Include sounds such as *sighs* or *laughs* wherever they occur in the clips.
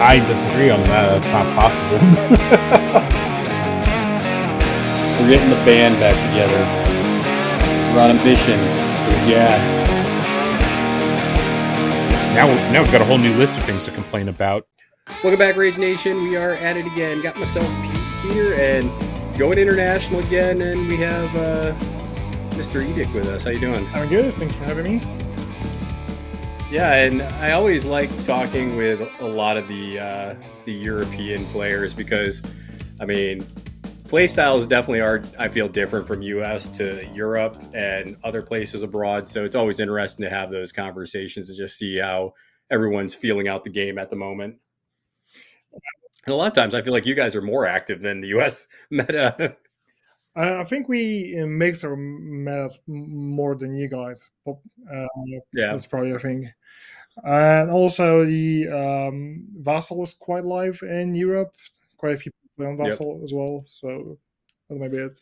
I disagree on that. That's not possible. *laughs* We're getting the band back together. We're on a mission. Yeah. now, now we've got a whole new list of things to complain about. Welcome back, Rage Nation. We are at it again. Got myself Pete here and going international again, and we have uh, Mr. Edict with us. How you doing? I'm good. Thanks for having me. Yeah, and I always like talking with a lot of the uh, the European players because, I mean, play styles definitely are I feel different from U.S. to Europe and other places abroad. So it's always interesting to have those conversations and just see how everyone's feeling out the game at the moment. And a lot of times, I feel like you guys are more active than the U.S. *laughs* meta. I think we uh, mix our metas more than you guys. Uh, yeah, That's probably a thing. And also, the um, Vassal is quite live in Europe. Quite a few people on Yep. Vassal as well. So that might be it.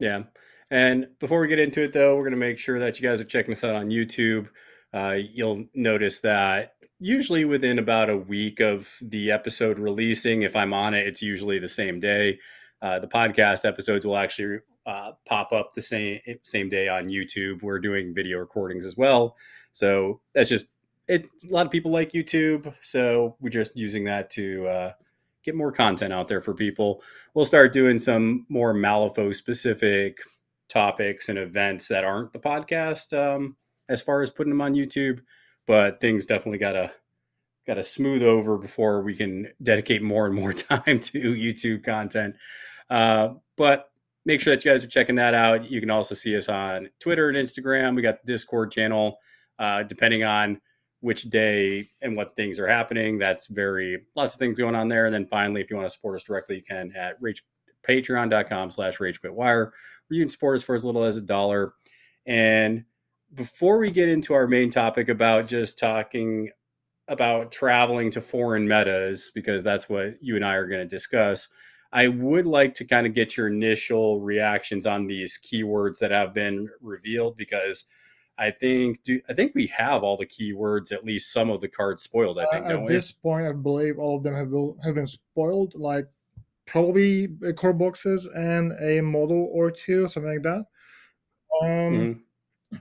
Yeah. And before we get into it, though, we're going to make sure that you guys are checking us out on YouTube. Uh, you'll notice that usually within about a week of the episode releasing, if I'm on it, it's usually the same day. Uh, the podcast episodes will actually uh, pop up the same same day on YouTube. We're doing video recordings as well, so that's just it. A lot of people like YouTube, so we're just using that to uh, get more content out there for people. We'll start doing some more Malifaux specific topics and events that aren't the podcast um, as far as putting them on YouTube, but things definitely gotta gotta smooth over before we can dedicate more and more *laughs* time to YouTube content. Uh, but make sure that you guys are checking that out. You can also see us on Twitter and Instagram. We got the Discord channel. Uh, depending on which day and what things are happening, that's very lots of things going on there. And then finally, if you want to support us directly, you can at rage, patreon.com slash ragequitwire where you can support us for as little as a dollar. And before we get into our main topic about just talking about traveling to foreign metas, because that's what you and I are going to discuss, I would like to kind of get your initial reactions on these keywords that have been revealed because I think do, I think we have all the keywords, at least some of the cards spoiled. I think, Uh, at we? this point, I believe all of them have, have been spoiled. Like probably core boxes and a model or two, something like that. Um, Mhm.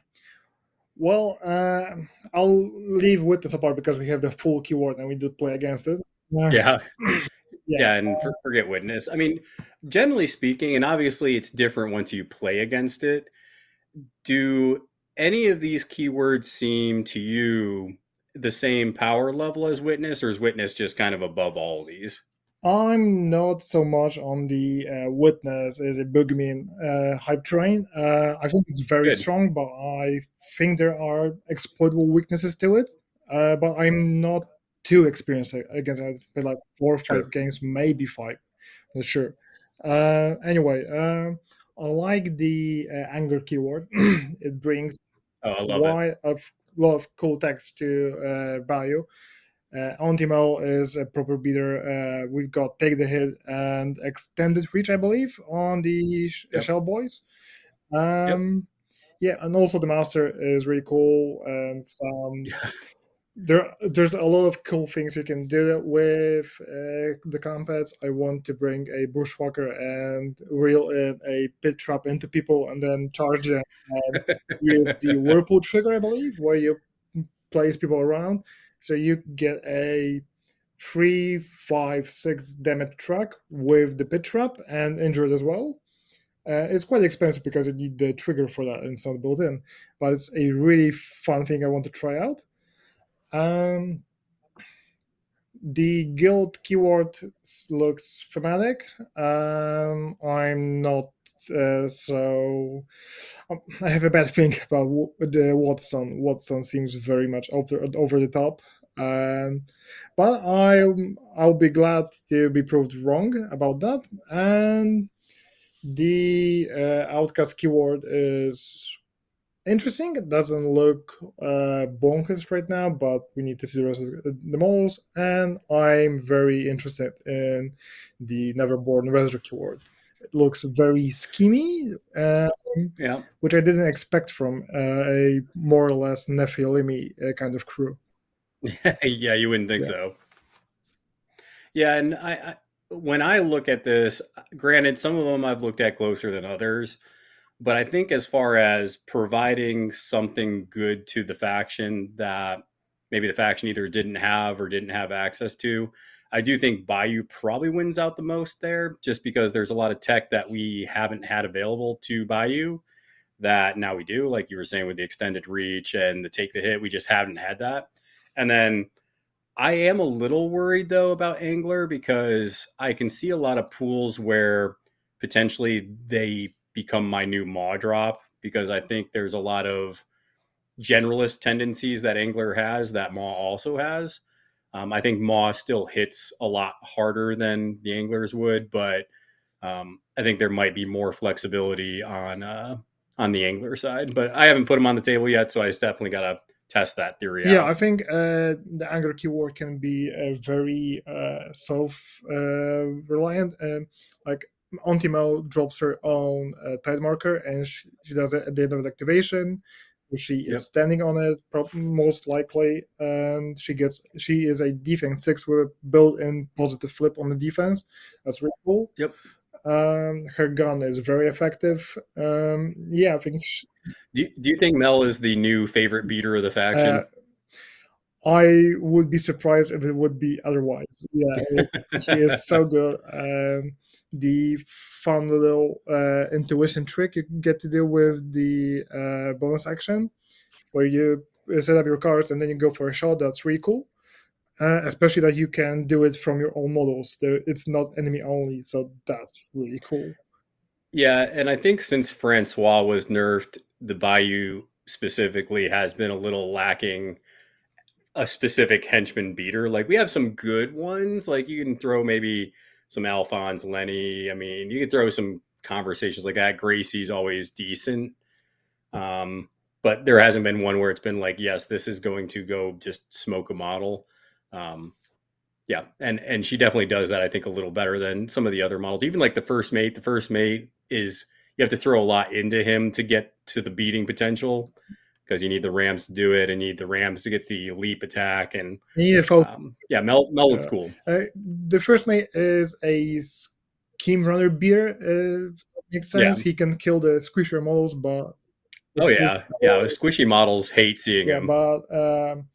Well, uh, I'll leave witness apart because we have the full keyword and we did play against it. Uh, Yeah. *clears throat* Yeah. yeah, and for, forget witness. I mean, generally speaking, and obviously it's different once you play against it. Do any of these keywords seem to you the same power level as witness, or is witness just kind of above all these? I'm not so much on the uh, witness as a boogeyman uh, hype train. Uh, I think it's very Good. strong, but I think there are exploitable weaknesses to it. Uh, but I'm not too experienced against it. But like four or five Sure. games, maybe five, for sure. Uh, anyway, um I like the uh, anger keyword. *clears throat* it brings Oh, I love it. wide of lot of cool text to uh, value. Uh, Antimo is a proper beater. Uh, we've got Take the Hit and Extended Reach, I believe, on the Yep. Shell Boys. Um, Yeah, and also the Master is really cool. And some *laughs* there, there's a lot of cool things you can do with uh, the combat. I want to bring a Bushwhacker and reel in a pit trap into people and then charge them with *laughs* the whirlpool trigger, I believe, where you place people around. So you get a three, five, six damage track with the pit trap and injured as well. Uh, it's quite expensive because you need the trigger for that and it's not built in, but it's a really fun thing I want to try out. Um, the guild keyword looks thematic. Um, I'm not uh, so. um, I have a bad thing *laughs* about the Watson. Watson seems very much over over the top. Um, but I I'll be glad to be proved wrong about that. And the uh, outcast keyword is interesting. It doesn't look uh, bonkers right now, but we need to see the rest of the models. And I'm very interested in the Neverborn Resident keyword. It looks very schemy, um, Yeah. which I didn't expect from uh, a more or less Nephilim uh, kind of crew. *laughs* yeah, you wouldn't think Yeah. so. Yeah, and I, I when I look at this, granted, some of them I've looked at closer than others, but I think as far as providing something good to the faction that maybe the faction either didn't have or didn't have access to, I do think Bayou probably wins out the most there, just because there's a lot of tech that we haven't had available to Bayou that now we do, like you were saying with the extended reach and the take the hit, we just haven't had that. And then I am a little worried though about Angler because I can see a lot of pools where potentially they become my new Mah drop because I think there's a lot of generalist tendencies that Angler has that Mah also has. Um, I think Mah still hits a lot harder than the Anglers would, but um, I think there might be more flexibility on uh, on the Angler side. But I haven't put them on the table yet, so I definitely got to test that theory Yeah, out. I think uh, the Angler keyword can be a very uh, self uh, reliant. Um, like Antimo drops her own uh, tide marker and she, she does it at the end of the activation. She is Yep. standing on it, prob- most likely, and she gets. She is a defense six with a built-in positive flip on the defense. That's really cool. Yep. Um, her gun is very effective. Um, yeah, I think sh Do you, do you think Mel is the new favorite beater of the faction? uh, I would be surprised if it would be otherwise. Yeah, it- *laughs* she is so good. Um, the fun little uh, intuition trick you get to do with the uh, bonus action, where you set up your cards and then you go for a shot. That's really cool. Uh, especially that you can do it from your own models. It's not enemy only, so that's really cool. Yeah, and I think since Francois was nerfed, the Bayou specifically has been a little lacking a specific henchman beater. Like we have some good ones. Like you can throw maybe some Alphonse, Lenny. I mean, you can throw some conversations like that. Gracie's always decent. Um, but there hasn't been one where it's been like, yes, this is going to go just smoke a model. Um, yeah, and and she definitely does that. I think a little better than some of the other models. Even like the first mate. The first mate is you have to throw a lot into him to get to the beating potential because you need the Rams to do it and you need the Rams to get the leap attack and You need to focus. um, yeah, Mel Mel looks Yeah. cool. Uh, the first mate is a scheme runner beer. Uh, makes Yeah. sense. He can kill the squisher models, but Oh yeah, yeah. Squishy models hate seeing yeah, him. but um,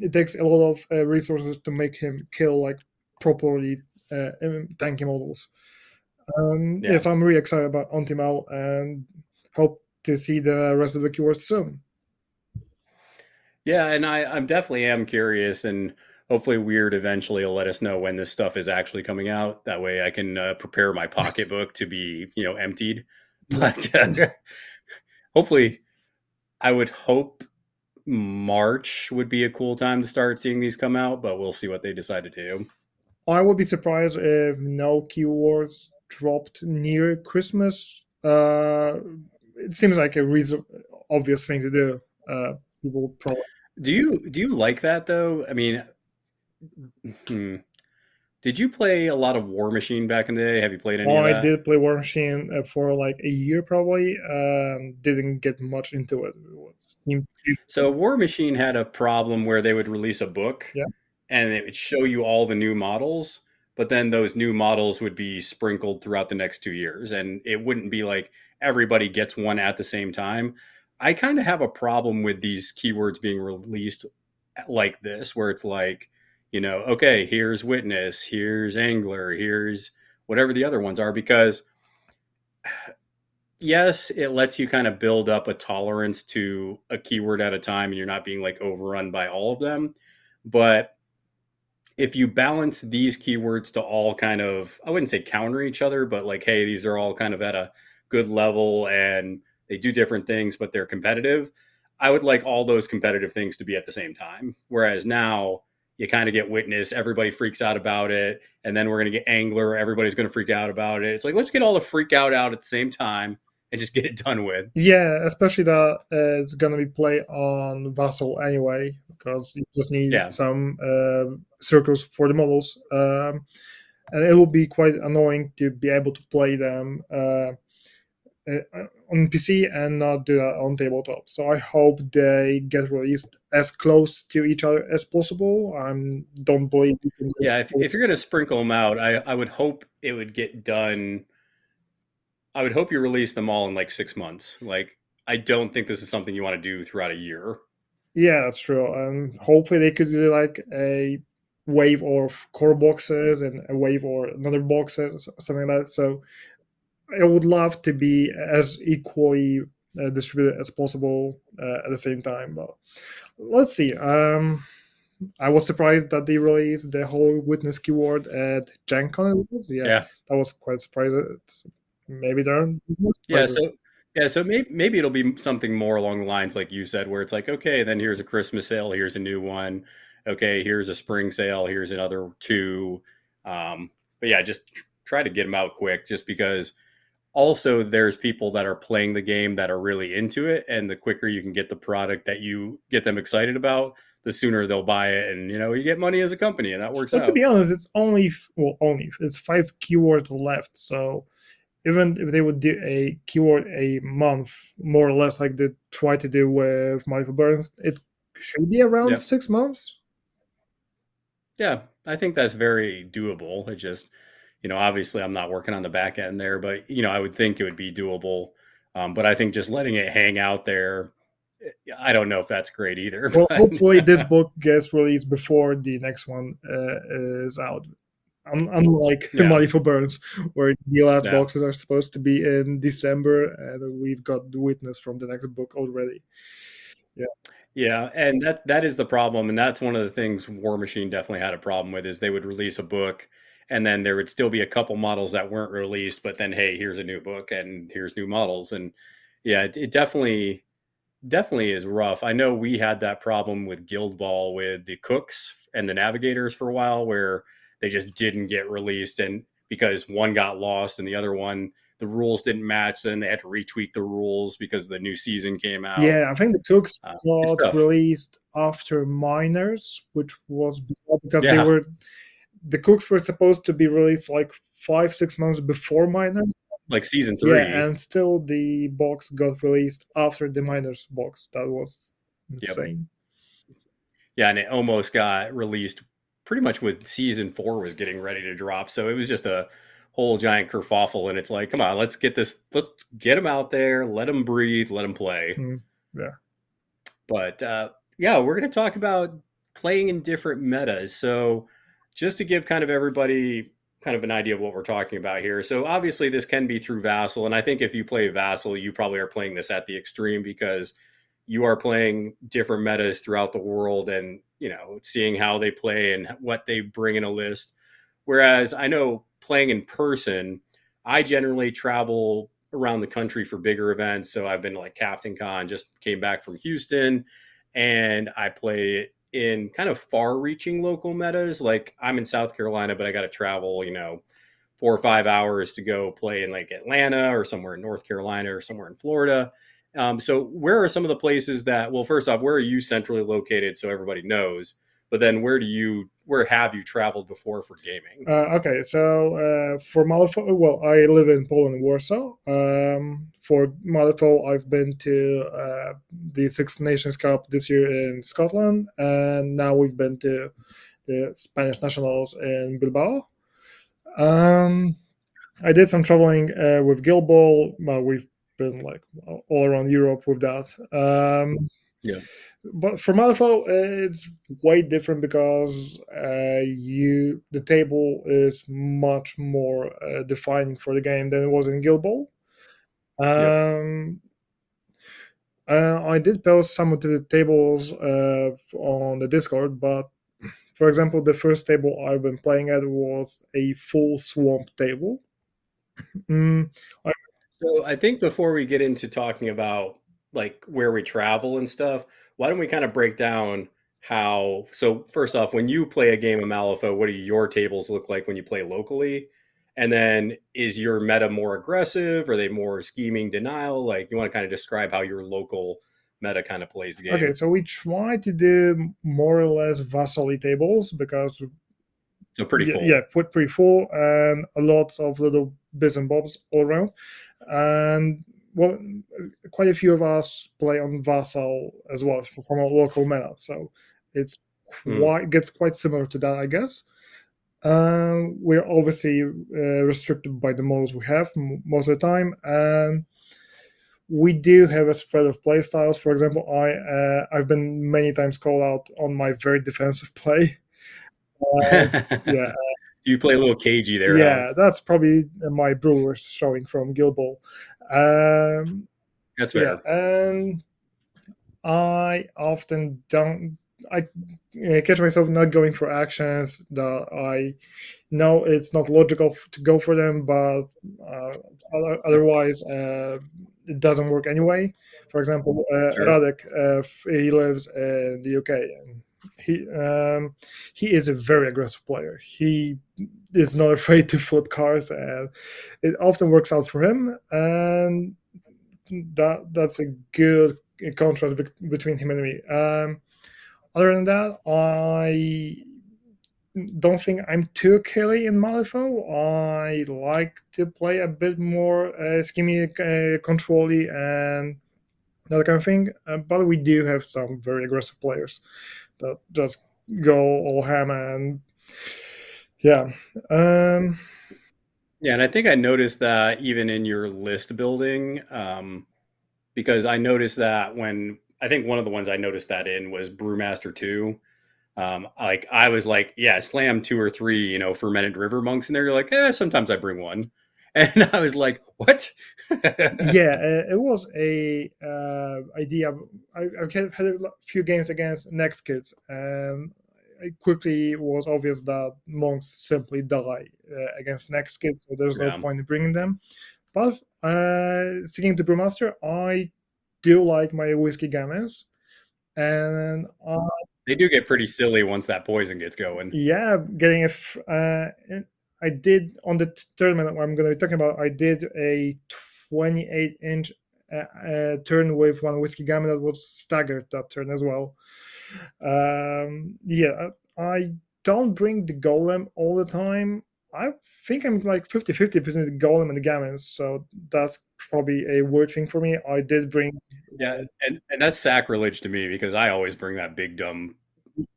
it takes a lot of uh, resources to make him kill like properly uh, um, tanky models. Um, Yeah. Yes, I'm really excited about Antimal and hope to see the rest of the keywords soon. Yeah, and I, I'm definitely am curious, and hopefully Wyrd eventually will let us know when this stuff is actually coming out. That way, I can uh, prepare my pocketbook to be, you know, emptied. *laughs* But uh, *laughs* hopefully, I would hope March would be a cool time to start seeing these come out. But we'll see what they decide to do. I would be surprised if no keywords dropped near Christmas. Uh, it seems like a reason, obvious thing to do. Uh, people probably. Do you do you like that though? I mean, hmm. did you play a lot of War Machine back in the day? Have you played any of I did play War Machine uh, for like a year probably, and didn't get much into it. It was- seemed to- So War Machine had a problem where they would release a book Yeah. and it would show you all the new models, but then those new models would be sprinkled throughout the next two years. And it wouldn't be like everybody gets one at the same time. I kind of have a problem with these keywords being released eh, like this, where it's like, you know, okay, here's Witness, here's Angler, here's whatever the other ones are, because *sighs* yes, it lets you kind of build up a tolerance to a keyword at a time and you're not being like overrun by all of them. But if you balance these keywords to all kind of, I wouldn't say counter each other, but like, hey, these are all kind of at a good level and they do different things, but they're competitive. I would like all those competitive things to be at the same time. Whereas now you kind of get witness, everybody freaks out about it, and then we're going to get angler, everybody's going to freak out about it. It's like let's get all the freak out out at the same time and just get it done with. Yeah, especially that uh, it's gonna be played on Vassal anyway, because you just need Yeah. some uh, circles for the models, um, and it will be quite annoying to be able to play them uh, Eh, eh, on PC and not do that on tabletop. So I hope they get released as close to each other as possible. I don't believe you can. Yeah, if, if you're going to sprinkle them out, I, I would hope it would get done. I would hope you release them all in like six months. Like, I don't think this is something you want to do throughout a year. Yeah, that's true. And hopefully they could do like a wave of core boxes and a wave or another boxes, something like that. So I would love to be as equally uh, distributed as possible uh, at the same time. But let's see. Um, I was surprised that they released the whole witness keyword at Gen Con. Yeah, Yeah. that was quite surprising. Maybe there are Yeah, so yeah, so maybe maybe it'll be something more along the lines like you said, where it's like, okay, then here's a Christmas sale, here's a new one. Okay, here's a spring sale, here's another two. Um, but yeah, just try to get them out quick, just because. Also, there's people that are playing the game that are really into it, and the quicker you can get the product that you get them excited about, the sooner they'll buy it, and you know you get money as a company, and that works But out. to be honest, it's only well, only it's five keywords left. So even if they would do a keyword a month, more or less, like they try to do with Malifaux Burns, it should be around six months. Yeah, I think that's very doable. It just, you know, obviously I'm not working on the back end there, but you know, I would think it would be doable. Um, but I think just letting it hang out there, eh, I don't know if that's great either. *laughs* Well, hopefully this *laughs* book gets released before the next one uh, is out. Un- Unlike *laughs* Yeah. Malifaux Burns, where the last Yeah. boxes are supposed to be in December, and we've got the witness from the next book already. Yeah. Yeah, and that that is the problem, and that's one of the things War Machine definitely had a problem with is they would release a book, and then there would still be a couple models that weren't released, but then hey, here's a new book and here's new models, and yeah, it, it definitely definitely is rough. I know we had that problem with Guild Ball with the cooks and the navigators for a while, where they just didn't get released, and because one got lost and the other one the rules didn't match, then they had to retweak the rules because the new season came out. Yeah, I think the Cooks Uh, got released after Miners, which was because Yeah. they were the Cooks were supposed to be released like five six months before Miners. like season three. Yeah, and still the box got released after the Miners box. That was insane. Yeah, and it almost got released pretty much with season four was getting ready to drop. So it was just a whole giant kerfuffle. And it's like, come on, let's get this, let's get them out there, let them breathe, let them play. Mm, yeah. But uh, yeah, we're going to talk about playing in different metas. So just to give kind of everybody kind of an idea of what we're talking about here. So obviously this can be through Vassal. And I think if you play Vassal, you probably are playing this at the extreme because you are playing different metas throughout the world and, you know, seeing how they play and what they bring in a list. Whereas I know playing in person, I generally travel around the country for bigger events. So I've been like Captain Con, just came back from Houston, and I play in kind of far reaching local metas. Like I'm in South Carolina, but I got to travel, you know, four or five hours to go play in like Atlanta or somewhere in North Carolina or somewhere in Florida. Um, so where are some of the places that, well, first off, where are you centrally located so everybody knows? But then where do you, where have you traveled before for gaming? Uh, okay, so uh, for Malifaux, well, I live in Poland, Warsaw. Um, for Malifaux, I've been to uh, the Six Nations Cup this year in Scotland, and now we've been to the Spanish Nationals in Bilbao. Um, I did some traveling uh, with Guild Ball. Well, we've been like all around Europe with that. Um, Yeah. But for Malifaux, it's way different because uh, you the table is much more uh, defining for the game than it was in Guild Ball. Um, uh, I did post some of the tables uh, on the Discord, but for example, the first table I've been playing at was a full swamp table. *laughs* Mm, So I think before we get into talking about like where we travel and stuff, why don't we kind of break down how? So first off, when you play a game of Malifaux, what do your tables look like when you play locally? And then is your meta more aggressive? Are they more scheming denial? Like you want to kind of describe how your local meta kind of plays the game. Okay, so we try to do more or less vassally tables because so pretty yeah, full. yeah, put pretty full and a lot of little bits and bobs all around. And well, quite a few of us play on vassal as well from our local meta, so it's Hmm. quite gets quite similar to that, I guess. Um, we're obviously uh, restricted by the models we have m- most of the time, and we do have a spread of play styles. For example, I uh, I've been many times called out on my very defensive *laughs* play. *laughs* Uh, yeah, you play a little cagey there. huh? yeah, that's probably my brewers showing from Guild Ball. Um, that's fair. yeah, and I often don't. I uh, catch myself not going for actions that I know it's not logical to go for them, but uh, otherwise uh, it doesn't work anyway. For example, uh, Sure. Radek, uh, he lives in the UK, and he um, he is a very aggressive player. He is not *laughs* afraid to flip cars, and it often works out for him. And that that's a good contrast be- between him and me. Um, other than that, I don't think I'm too killy in Malifaux. I like to play a bit more uh, schemy, uh, controlly, and that kind of thing. Uh, but we do have some very aggressive players that just go all hammer and yeah. Um, Yeah, and I think I noticed that even in your list building, um, because I noticed that when I think one of the ones I noticed that in was Brewmaster Two. Um, like I was like, yeah, slam two or three, you know, fermented river monks in there. You're like, eh, sometimes I bring one, and I was like, what? *laughs* yeah, uh, it was a uh, idea. I, I had a few games against Next Kids, and it quickly was obvious that monks simply die uh, against Next Kids, so there's Yeah. no point in bringing them. But uh, sticking to Brewmaster, I do like my whiskey gammons, and uh, they do get pretty silly once that poison gets going. yeah, getting a. F- uh, I did on the tournament I'm going to be talking about. I did a 28 inch uh, uh, turn with one whiskey gammon that was staggered that turn as well. Um, yeah, I don't bring the golem all the time. I think I'm like 50 50 between the golem and the gammons, so that's probably a weird thing for me. I did bring Yeah, and and that's sacrilege to me because I always bring that big dumb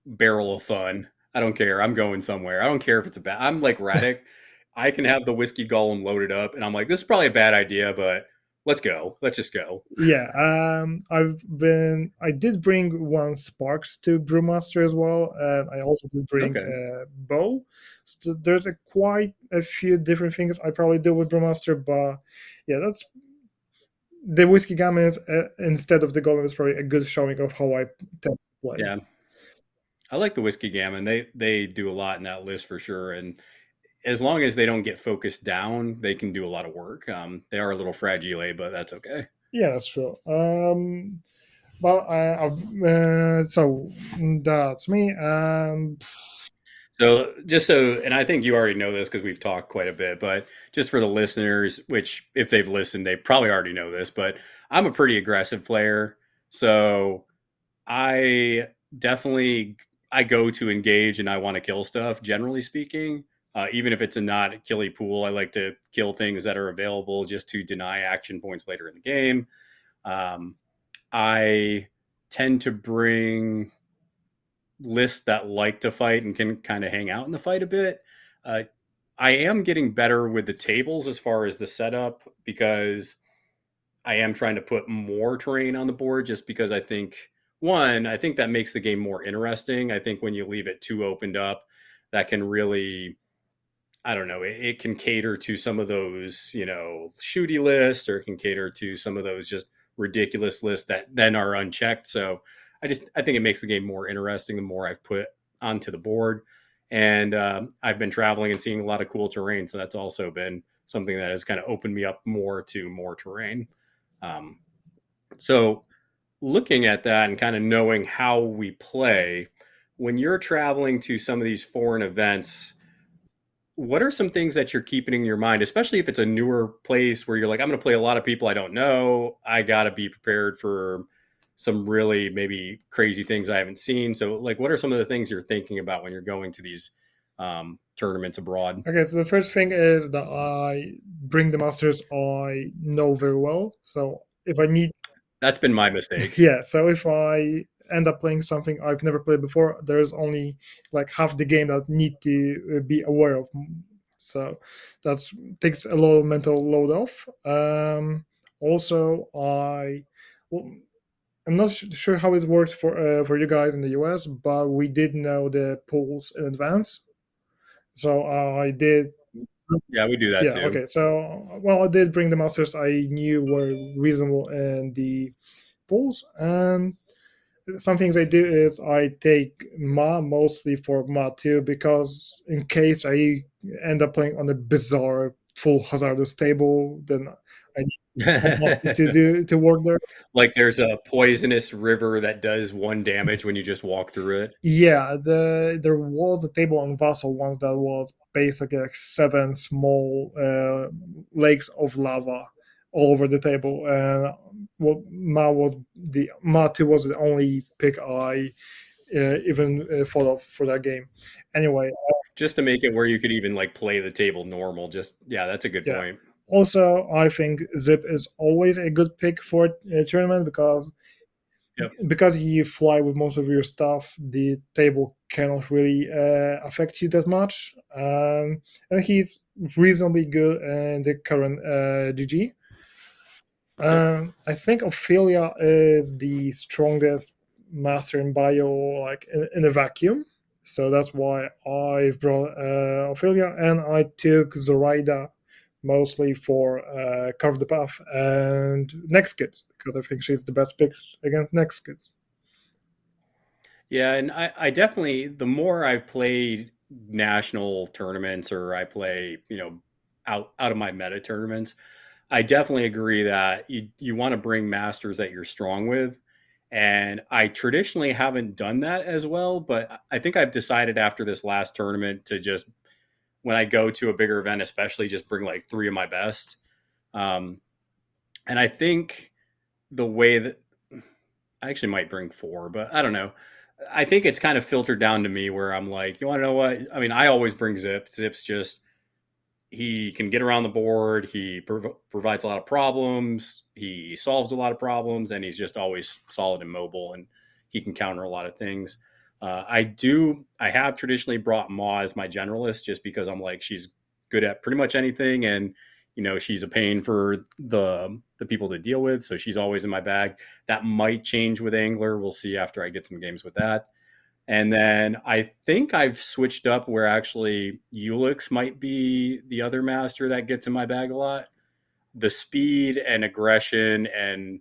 barrel of fun. I don't care. I'm going somewhere. I don't care if it's a bad. I'm like Radek. *laughs* I can have the whiskey golem loaded up, and I'm like, this is probably a bad idea, but let's go. Let's just go. yeah um i've been i did bring one sparks to brewmaster as well and i also did bring Okay. uh, bow so there's a quite a few different things i probably do with brewmaster but yeah that's the whiskey gammons uh, instead of the golem is probably a good showing of how i tend to play Yeah, I like the whiskey gammon. They they do a lot in that list for sure, and as long as they don't get focused down, they can do a lot of work. Um, they are a little fragile, but that's okay. yeah that's true um but uh, so that's me um So just so, and I think you already know this because we've talked quite a bit, but just for the listeners, which if they've listened, they probably already know this, but I'm a pretty aggressive player. So I definitely I go to engage and I want to kill stuff. Generally speaking, uh, even if it's a not killy pool, I like to kill things that are available just to deny action points later in the game. Um, I tend to bring lists that like to fight and can kind of hang out in the fight a bit. Uh, I am getting better with the tables as far as the setup because I am trying to put more terrain on the board just because I think one, I think that makes the game more interesting. I think when you leave it too opened up, that can really I don't know, it, it can cater to some of those, you know, shooty lists or it can cater to some of those just ridiculous lists that then are unchecked. So I just I think it makes the game more interesting the more I've put onto the board. And um, I've been traveling and seeing a lot of cool terrain, so that's also been something that has kind of opened me up more to more terrain. Um, so looking at that and kind of knowing how we play, when you're traveling to some of these foreign events, what are some things that you're keeping in your mind, especially if it's a newer place where you're like, I'm going to play a lot of people I don't know. I got to be prepared for some really maybe crazy things I haven't seen. So, like, what are some of the things you're thinking about when you're going to these um, tournaments abroad? Okay, so the first thing is that I bring the masters I know very well. So if I need, that's been my mistake. *laughs* yeah. So if I end up playing something I've never played before, there's only like half the game that need to uh, be aware of. So that takes a lot of mental load off. Um, also, I well, I'm not sure how it works for uh, for you guys in the US, but we did know the pools in advance. So uh, I did. Yeah, we do that yeah, too. Okay, so well, I did bring the masters I knew were reasonable in the pools, and some things I do is I take Mah mostly for Mah too, because in case I end up playing on a bizarre full hazardous table, then I need *laughs* to do to work there. Like there's a poisonous river that does one damage when you just walk through it. Yeah, the there was a table on Vassal once that was basically like seven small uh, lakes of lava all over the table, and what Mah was the Mah two was the only pick I uh, even uh, thought of for that game. Anyway, just to make it where you could even like play the table normal. Just yeah, that's a good Yeah. point. Also I think Zipp is always a good pick for a tournament because Yep. because you fly with most of your stuff, the table cannot really uh, affect you that much. Um, and he's reasonably good in the current uh, GG. Um, I think Ophelia is the strongest master in Bayou, like in, in a vacuum. So that's why I brought uh, Ophelia, and I took Zoraida mostly for uh, Carve the Path and Next Kids because I think she's the best picks against Next Kids. Yeah, and I, I definitely the more I've played national tournaments or I play, you know, out out of my meta tournaments, I definitely agree that you you want to bring masters that you're strong with. And I traditionally haven't done that as well, but I think I've decided after this last tournament to just when I go to a bigger event, especially just bring like three of my best. Um, and I think the way that I actually might bring four, but I don't know. I think it's kind of filtered down to me where I'm like, you want to know what? I mean, I always bring Zipp. Zipp's just he can get around the board. He prov- provides a lot of problems. He solves a lot of problems, and he's just always solid and mobile, and he can counter a lot of things. Uh, I do. I have traditionally brought Mah as my generalist, just because I'm like she's good at pretty much anything, and you know she's a pain for the the people to deal with. So she's always in my bag. That might change with Angler. We'll see after I get some games with that. And then I think I've switched up where actually Ulix might be the other master that gets in my bag a lot. The speed and aggression and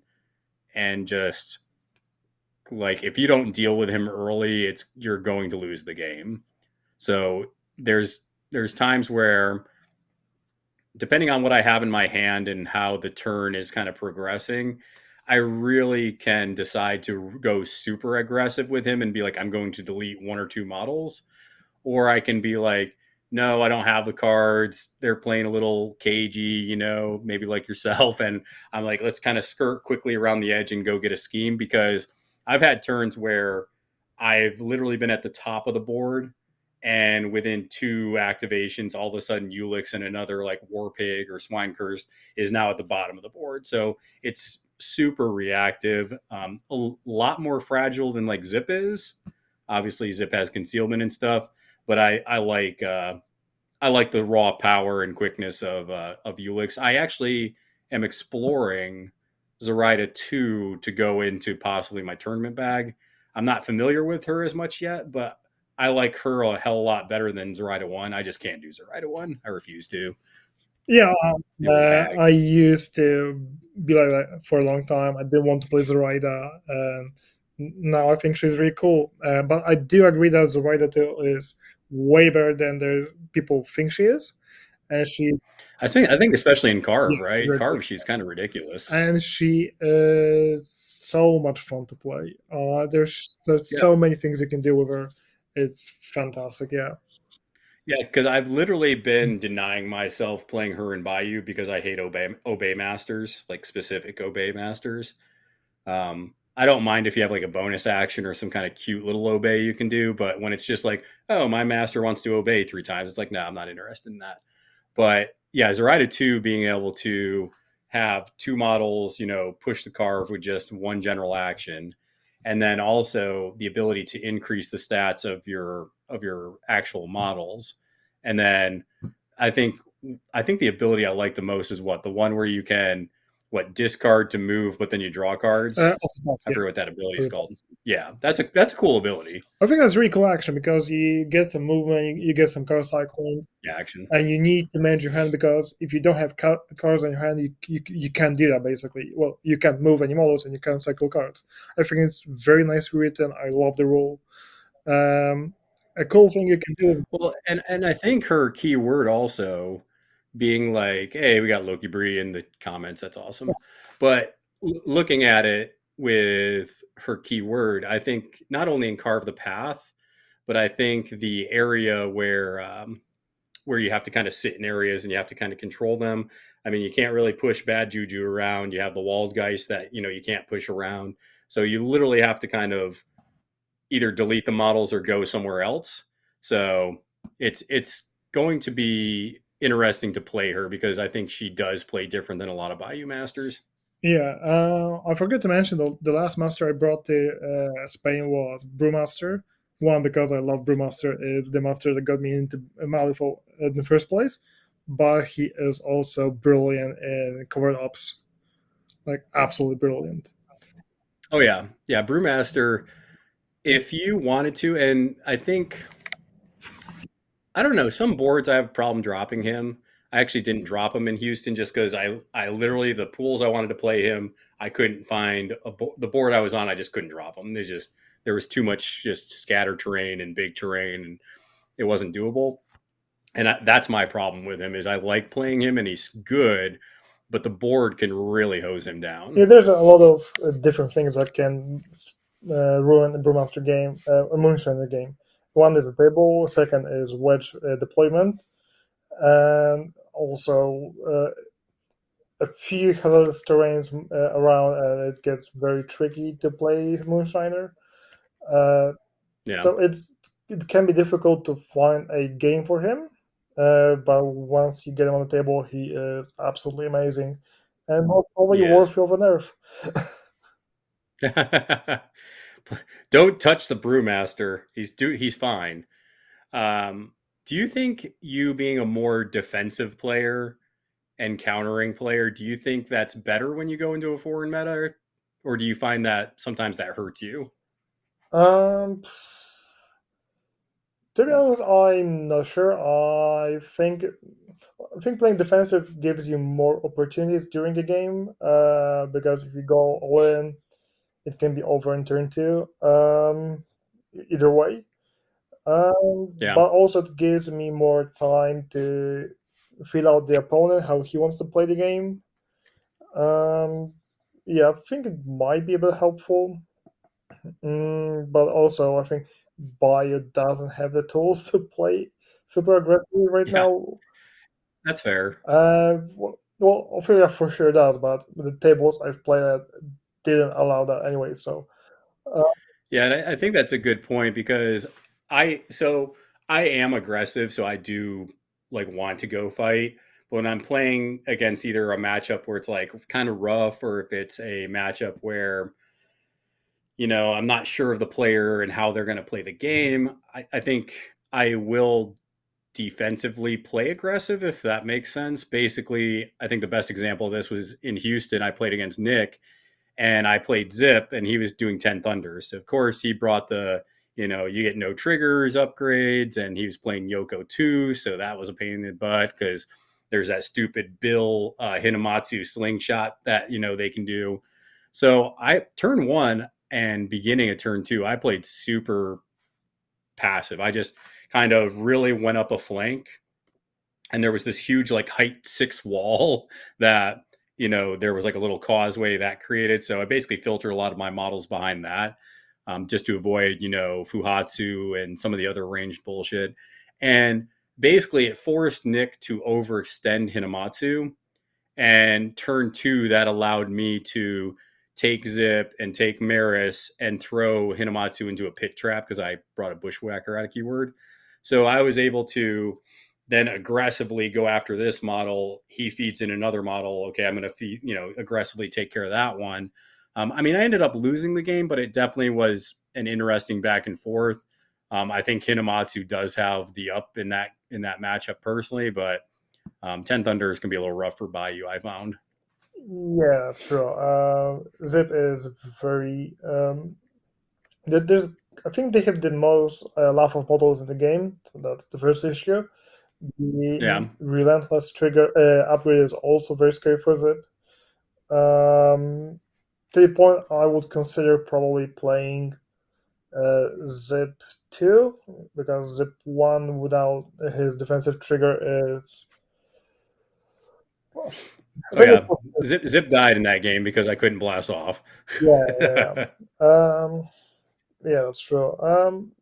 and just like if you don't deal with him early, it's you're going to lose the game. So there's there's times where depending on what I have in my hand and how the turn is kind of progressing, I really can decide to go super aggressive with him and be like, I'm going to delete one or two models. Or I can be like, no, I don't have the cards. They're playing a little cagey, you know, maybe like yourself. *laughs* And I'm like, let's kind of skirt quickly around the edge and go get a scheme because I've had turns where I've literally been at the top of the board and within two activations, all of a sudden Ulix and another like War Pig or Swine Curse is now at the bottom of the board. So it's super reactive, um, a lot more fragile than like Zipp is. Obviously, Zipp has concealment and stuff, but I I like uh, I like the raw power and quickness of uh, of Ulix. I actually am exploring Zoraida two to go into possibly my tournament bag. I'm not familiar with her as much yet, but I like her a hell of a lot better than Zoraida one. I just can't do Zoraida one. I refuse to. Yeah, um, uh. I used to be like that for a long time. I didn't want to play Zoraida, and now I think she's really cool. Uh, but I do agree that Zoraida 2 is way better than the people think she is. And she I think I think especially in Carve, right? very Carve, she's kind of ridiculous. and she is so much fun to play. Uh, there's there's Yeah. so many things you can do with her. It's fantastic. Yeah. Yeah, because I've literally been denying myself playing her in Bayou because I hate obey obey masters, like specific obey masters. Um, I don't mind if you have like a bonus action or some kind of cute little obey you can do, but when it's just like, oh, my master wants to obey three times, it's like, no, I'm not interested in that. But yeah, Zoraida 2 being able to have two models, you know, push the carve with just one general action, and then also the ability to increase the stats of your of your actual models. And then I think I think the ability I like the most is what the one where you can what discard to move, but then you draw cards. Uh, off the top, I yeah. forget what that ability is called. Yeah, that's a that's a cool ability. I think that's really cool action because you get some movement, you, you get some card cycling, Yeah, action. and you need to manage your hand because if you don't have ca- cards on your hand, you, you you can't do that basically. Well, you can't move any models and you can't cycle cards. I think it's very nicely written. I love the rule. Um, a cool thing you can do. Well, and and I think her key word also being like, "Hey, we got Loki Bree in the comments. That's awesome." But l- looking at it with her key word, I think not only in Carve the Path, but I think the area where um, where you have to kind of sit in areas and you have to kind of control them. I mean, you can't really push bad juju around. You have the Waldgeist that you know you can't push around. So you literally have to kind of either delete the models or go somewhere else. So it's it's going to be interesting to play her because I think she does play different than a lot of Bayou Masters. Yeah, uh, I forgot to mention the, the last master I brought to uh, Spain was Brewmaster. One because I love Brewmaster is the master that got me into Malifaux in the first place, but he is also brilliant in covered ops, like absolutely brilliant. Oh yeah, yeah, Brewmaster. If you wanted to, and I think I don't know, some boards I have a problem dropping him. I actually didn't drop him in Houston just because I I literally the pools I wanted to play him, I couldn't find a bo- the board I was on. I just couldn't drop him. They just there was too much just scattered terrain and big terrain, and it wasn't doable. And I, that's my problem with him is I like playing him and he's good, but the board can really hose him down. Yeah, there's a lot of uh, different things that can uh, ruin the Brewmaster game, uh, a Moonshiner game. One is the table, second is wedge uh, deployment, and also uh, a few hazardous terrains uh, around, and it gets very tricky to play Moonshiner. Uh, Yeah. So it's it can be difficult to find a game for him, uh, but once you get him on the table, he is absolutely amazing, and probably He is. worthy of a nerf. *laughs* *laughs* *laughs* Don't touch the brewmaster. He's do he's fine. Um, do you think you being a more defensive player and countering player, do you think that's better when you go into a foreign meta, or, do you find that sometimes that hurts you? Um, to be honest, I'm not sure. I think I think playing defensive gives you more opportunities during the game. Uh, because if you go all in, it can be over in turn two. Um, either way. Um, Yeah. but also it gives me more time to feel out the opponent, how he wants to play the game. Um, yeah, I think it might be a bit helpful. Mm, but also, I think Bayou doesn't have the tools to play super aggressively right Yeah. now. That's fair. Uh, well, well, Ophelia for sure does, but the tables I've played at didn't allow that anyway. So, uh, Yeah, and I, I think that's a good point because I so I am aggressive, so I do like want to go fight. But when I'm playing against either a matchup where it's like kind of rough, or if it's a matchup where you know I'm not sure of the player and how they're going to play the game, I, I think I will defensively play aggressive if that makes sense. Basically, I think the best example of this was in Houston. I played against Nick and I played Zipp, and he was doing 10 Thunders. Of course, he brought the, you know, you get no triggers upgrades, and he was playing Yoko 2, so that was a pain in the butt because there's that stupid Bill uh, Hinamatsu slingshot that, you know, they can do. So I, turn one and beginning of turn two, I played super passive. I just kind of really went up a flank and there was this huge like height six wall *laughs* that you know there was like a little causeway that created. So I basically filter a lot of my models behind that. Um, just to avoid, you know, Fuhatsu and some of the other ranged bullshit. And basically, it forced Nick to overextend Hinamatsu. And turn two, that allowed me to take Zipp and take Maris and throw Hinamatsu into a pit trap because I brought a bushwhacker out of keyword. So I was able to then aggressively go after this model. He feeds in another model. Okay, I'm going to feed, you know, aggressively take care of that one. Um, I mean, I ended up losing the game, but it definitely was an interesting back and forth. Um, I think Hinamatsu does have the up in that in that matchup personally, but um, Ten Thunder is going to be a little rough for Bayou. I found. Yeah, that's true. Uh, Zipp is very. Um, there's, I think they have the most uh, laugh of models in the game. So that's the first issue. The Yeah. relentless trigger uh, upgrade is also very scary for Zipp. Um, to the point, I would consider probably playing uh, Zipp 2 because Zipp 1 without his defensive trigger is. Oh yeah, *laughs* Zipp Zipp died in that game because I couldn't blast off. yeah, yeah. *laughs* Um, yeah, that's true. Um,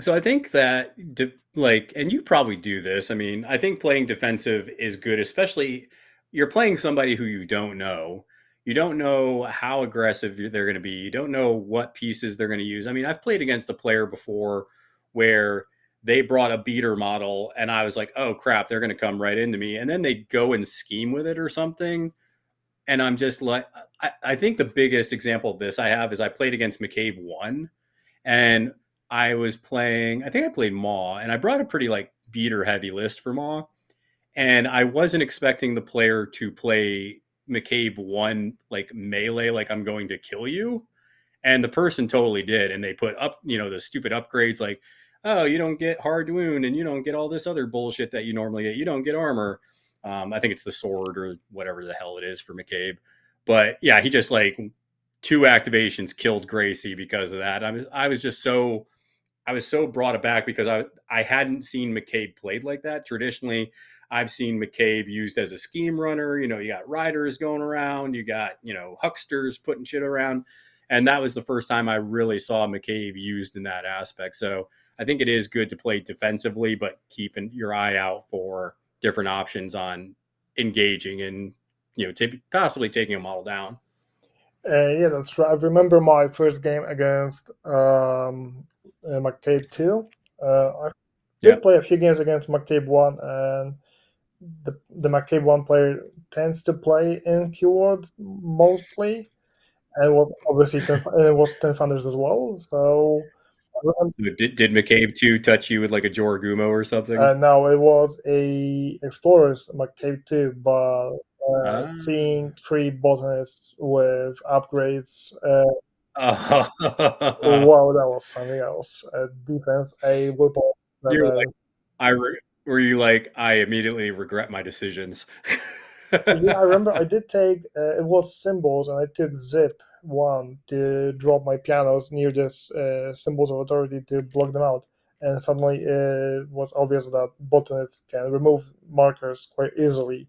So I think that de- like, and you probably do this. I mean, I think playing defensive is good, especially you're playing somebody who you don't know. You don't know how aggressive they're going to be. You don't know what pieces they're going to use. I mean, I've played against a player before where they brought a beater model, and I was like, "Oh crap, they're going to come right into me," and then they go and scheme with it or something, and I'm just like, I, I think the biggest example of this I have is I played against McCabe one, and I was playing, I think I played Maw, and I brought a pretty like beater heavy list for Maw. And I wasn't expecting the player to play McCabe one like melee, like I'm going to kill you. And the person totally did. And they put up, you know, the stupid upgrades like, oh, you don't get hard wound and you don't get all this other bullshit that you normally get. You don't get armor. Um, I think it's the sword or whatever the hell it is for McCabe. But yeah, he just like two activations killed Gracie because of that. I was I was just so I was so brought aback because I I hadn't seen McCabe played like that. Traditionally, I've seen McCabe used as a scheme runner. You know, you got riders going around, you got you know hucksters putting shit around, and that was the first time I really saw McCabe used in that aspect. So I think it is good to play defensively, but keeping your eye out for different options on engaging and you know t- possibly taking a model down. Uh, yeah, that's right. I remember my first game against um, uh, McCabe 2. Uh, I did Yeah. play a few games against McCabe 1, and the, the McCabe 1 player tends to play in keywords mostly. And obviously, ten, and it was 10 Thunders as well. So, um, So did, did McCabe two touch you with like a Jorogumo or something? uh, now it was a Explorers McCabe 2, but uh, Ah. seeing three botanists with upgrades uh, Oh. wow, that was something else. Uh, defense, a uh, *laughs* like- I re- were you like I immediately regret my decisions. yeah, I remember I *laughs* did take uh, it was symbols, and I took Zipp one to drop my pianos near this uh, symbols of authority to block them out. And suddenly it was obvious that botanists can remove markers quite easily,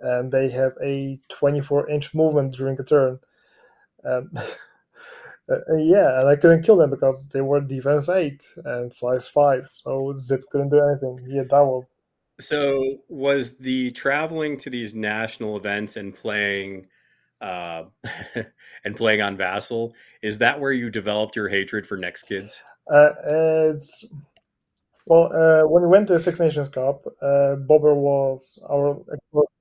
and they have a 24 inch movement during a turn. And *laughs* uh, yeah, and I couldn't kill them because they were defense eight and size five, so Zipp couldn't do anything. Yeah, that was So was the traveling to these national events and playing uh, *laughs* and playing on Vassal, is that where you developed your hatred for Next Kids? Uh, it's well, uh, when we went to the Six Nations Cup, uh, Bobber was our.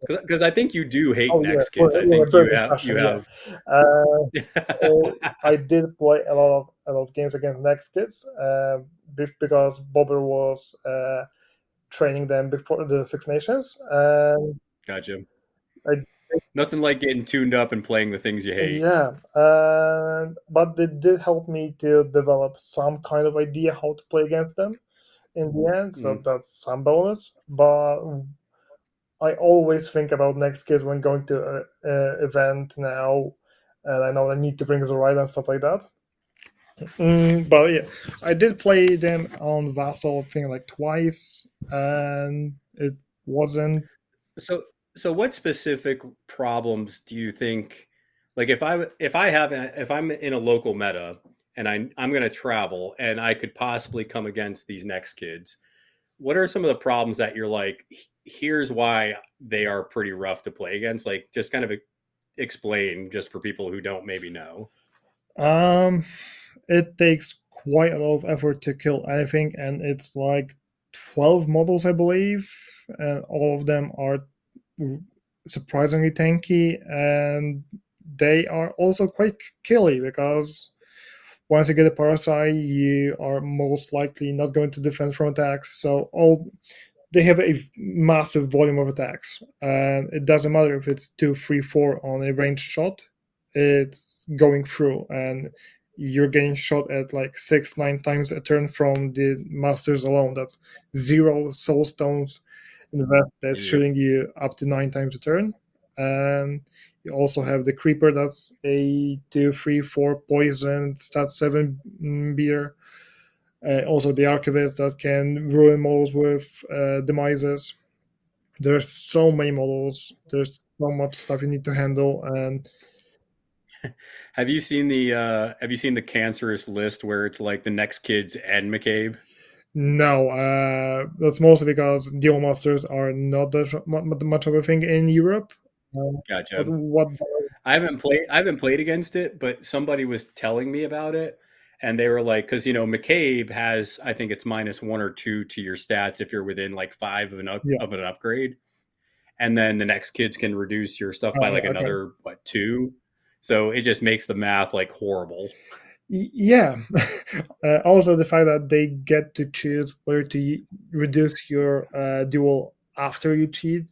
Because I think you do hate Oh, yeah, Next Kids. I think you have you passionate, have Uh, so *laughs* I did play a lot of a lot of games against Next Kids uh, because Bobber was uh, training them before the Six Nations, and gotcha. I- Nothing like getting tuned up and playing the things you hate. Yeah, and but they did help me to develop some kind of idea how to play against them in the end. So Mhm. that's some bonus. But I always think about next kids when going to an event now, and I know I need to bring the right and stuff like that. Mm, but yeah, I did play them on Vassal thing like twice, and It wasn't. So so what specific problems do you think like if I if I have if I'm in a local meta and I I'm going to travel and I could possibly come against these next kids, what are some of the problems that you're like here's why they are pretty rough to play against like just kind of explain just for people who don't maybe know. Um it takes quite a lot of effort to kill anything and it's like 12 models I believe and all of them are surprisingly tanky and they are also quite killy because once you get a parasite, you are most likely not going to defend from attacks. So all they have a massive volume of attacks, and it doesn't matter if it's two, three, four on a ranged shot. It's going through, and you're getting shot at like six, nine times a turn from the masters alone. That's zero soul stones in the vest that's yeah. shooting you up to nine times a turn. And you also have the creeper that's a two, three, four poison, stat seven mm, beer. Uh, also the archivist that can ruin models with uh, demises. There's so many models. There's so much stuff you need to handle, and *laughs* have you seen the uh, Have you seen the cancerous list where it's like the next kids and McCabe? No, uh, that's mostly because duel masters are not that much of a thing in Europe. Um, gotcha. What, I haven't played. I haven't played against it, but somebody was telling me about it, and they were like, because you know, McCabe has, I think it's minus one or two to your stats if you're within like five of an up, yeah. of an upgrade, and then the next kids can reduce your stuff by oh, like okay. another what two. So it just makes the math like horrible. Yeah. *laughs* uh, also, the fact that they get to choose where to reduce your uh, duel after you cheat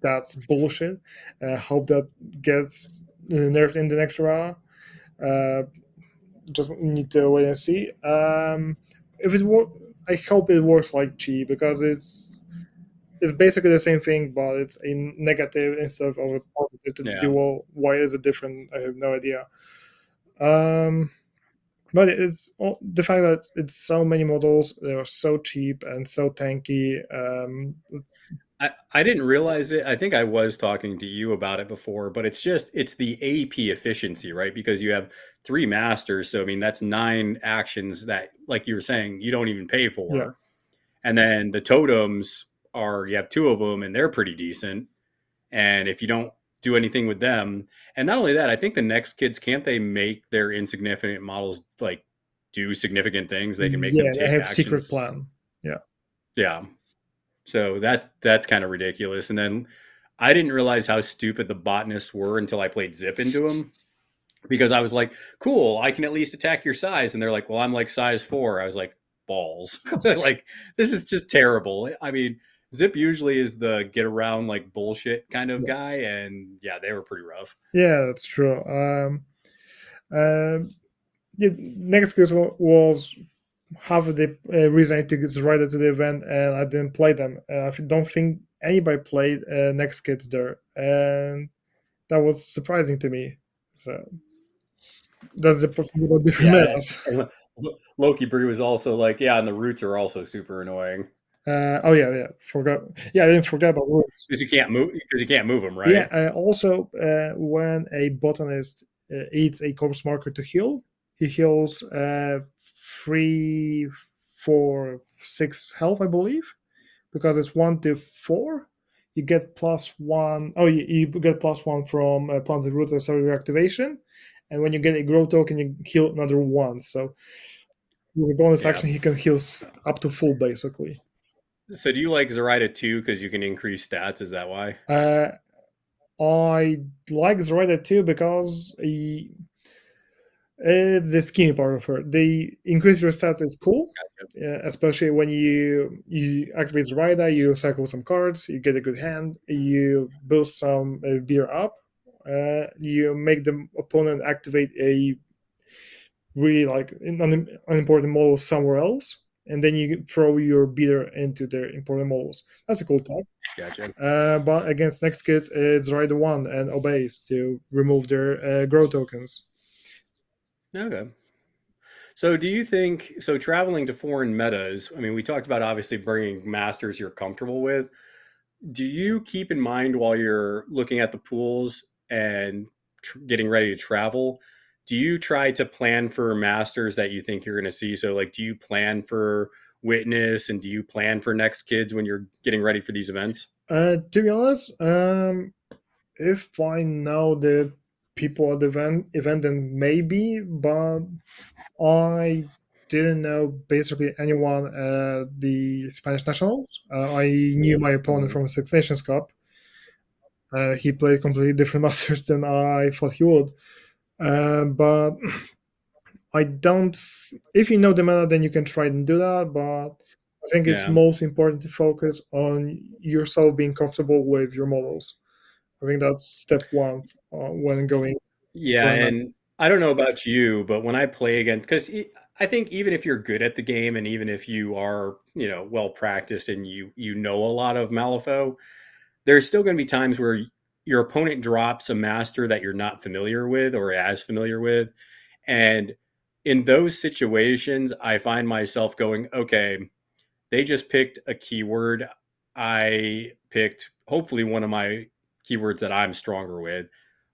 that's bullshit. Uh, hope that gets nerfed in the next era. Uh, just need to wait and see. Um, if it work, I hope it works like Chi because it's it's basically the same thing, but it's a negative instead of a positive to yeah. duel. Why is it different? I have no idea. Um, but it's the fact that it's so many models, they are so cheap and so tanky. Um, I, I didn't realize it. I think I was talking to you about it before, but it's just it's the AP efficiency, right? Because you have three masters, so I mean that's nine actions that, like you were saying, you don't even pay for. Yeah. And then the totems are you have two of them, and they're pretty decent. And if you don't do anything with them, and not only that, I think the next kids can't they make their insignificant models like do significant things? They can make yeah, them take they have actions. secret plan. Yeah, yeah. So that that's kind of ridiculous. And then I didn't realize how stupid the botanists were until I played Zipp into them. Because I was like, cool, I can at least attack your size. And they're like, well, I'm like size four. I was like, balls. *laughs* like, this is just terrible. I mean, Zipp usually is the get around like bullshit kind of guy, and yeah, they were pretty rough. Yeah, that's true. Um, uh, yeah, next was half of the uh, reason I took Zoraida to the event and I didn't play them. Uh, I don't think anybody played uh, Next Kids there, and that was surprising to me. So that's the possible different yeah, *laughs* Loki Bree was also like, yeah, and the roots are also super annoying. Uh, oh yeah, yeah, forgot. Yeah, I didn't forget about roots because you can't move because you can't move them, right? Yeah. Uh, also, uh, when a botanist uh, eats a corpse marker to heal, he heals uh, three, four, six health, I believe, because it's one to four. You get plus one. Oh, you, you get plus one from uh, planted roots and cellular activation, and when you get a grow token, you heal another one. So with a bonus yeah. action, he can heal up to full, basically. So do you like Zoraida too because you can increase stats? Is that why? Uh, I like Zoraida too because he, it's the skinny part of her. The increase your stats is cool, uh, especially when you you activate Zoraida, you cycle some cards, you get a good hand, you build some uh, beer up, uh, you make the opponent activate a really like an unimportant model somewhere else, and then you throw your beater into their important models. That's a cool tag. Gotcha. Uh, but against next kids, it's Zoraida one and obeys to remove their uh, grow tokens. Okay. So, do you think so? Traveling to foreign metas. I mean, we talked about obviously bringing masters you're comfortable with, do you keep in mind while you're looking at the pools and tr- getting ready to travel? Do you try to plan for masters that you think you're going to see? So, like, do you plan for witness and do you plan for next kids when you're getting ready for these events? Uh, to be honest, um, if I know the people at the event, event, then maybe, but I didn't know basically anyone at the Spanish Nationals. Uh, I knew my opponent from Six Nations Cup. Uh, he played completely different *laughs* masters than I thought he would. Uh, but I don't. If you know the meta, then you can try and do that. But I think it's Yeah. most important to focus on yourself being comfortable with your models. I think that's step one uh, when going. Yeah, Well, and I don't know about you, but when I play against, because I think even if you're good at the game, and even if you are, you know, well practiced and you you know a lot of Malifaux, there's still going to be times where your opponent drops a master that you're not familiar with or as familiar with, and in those situations, I find myself going, okay, they just picked a keyword. I picked hopefully one of my keywords that I'm stronger with.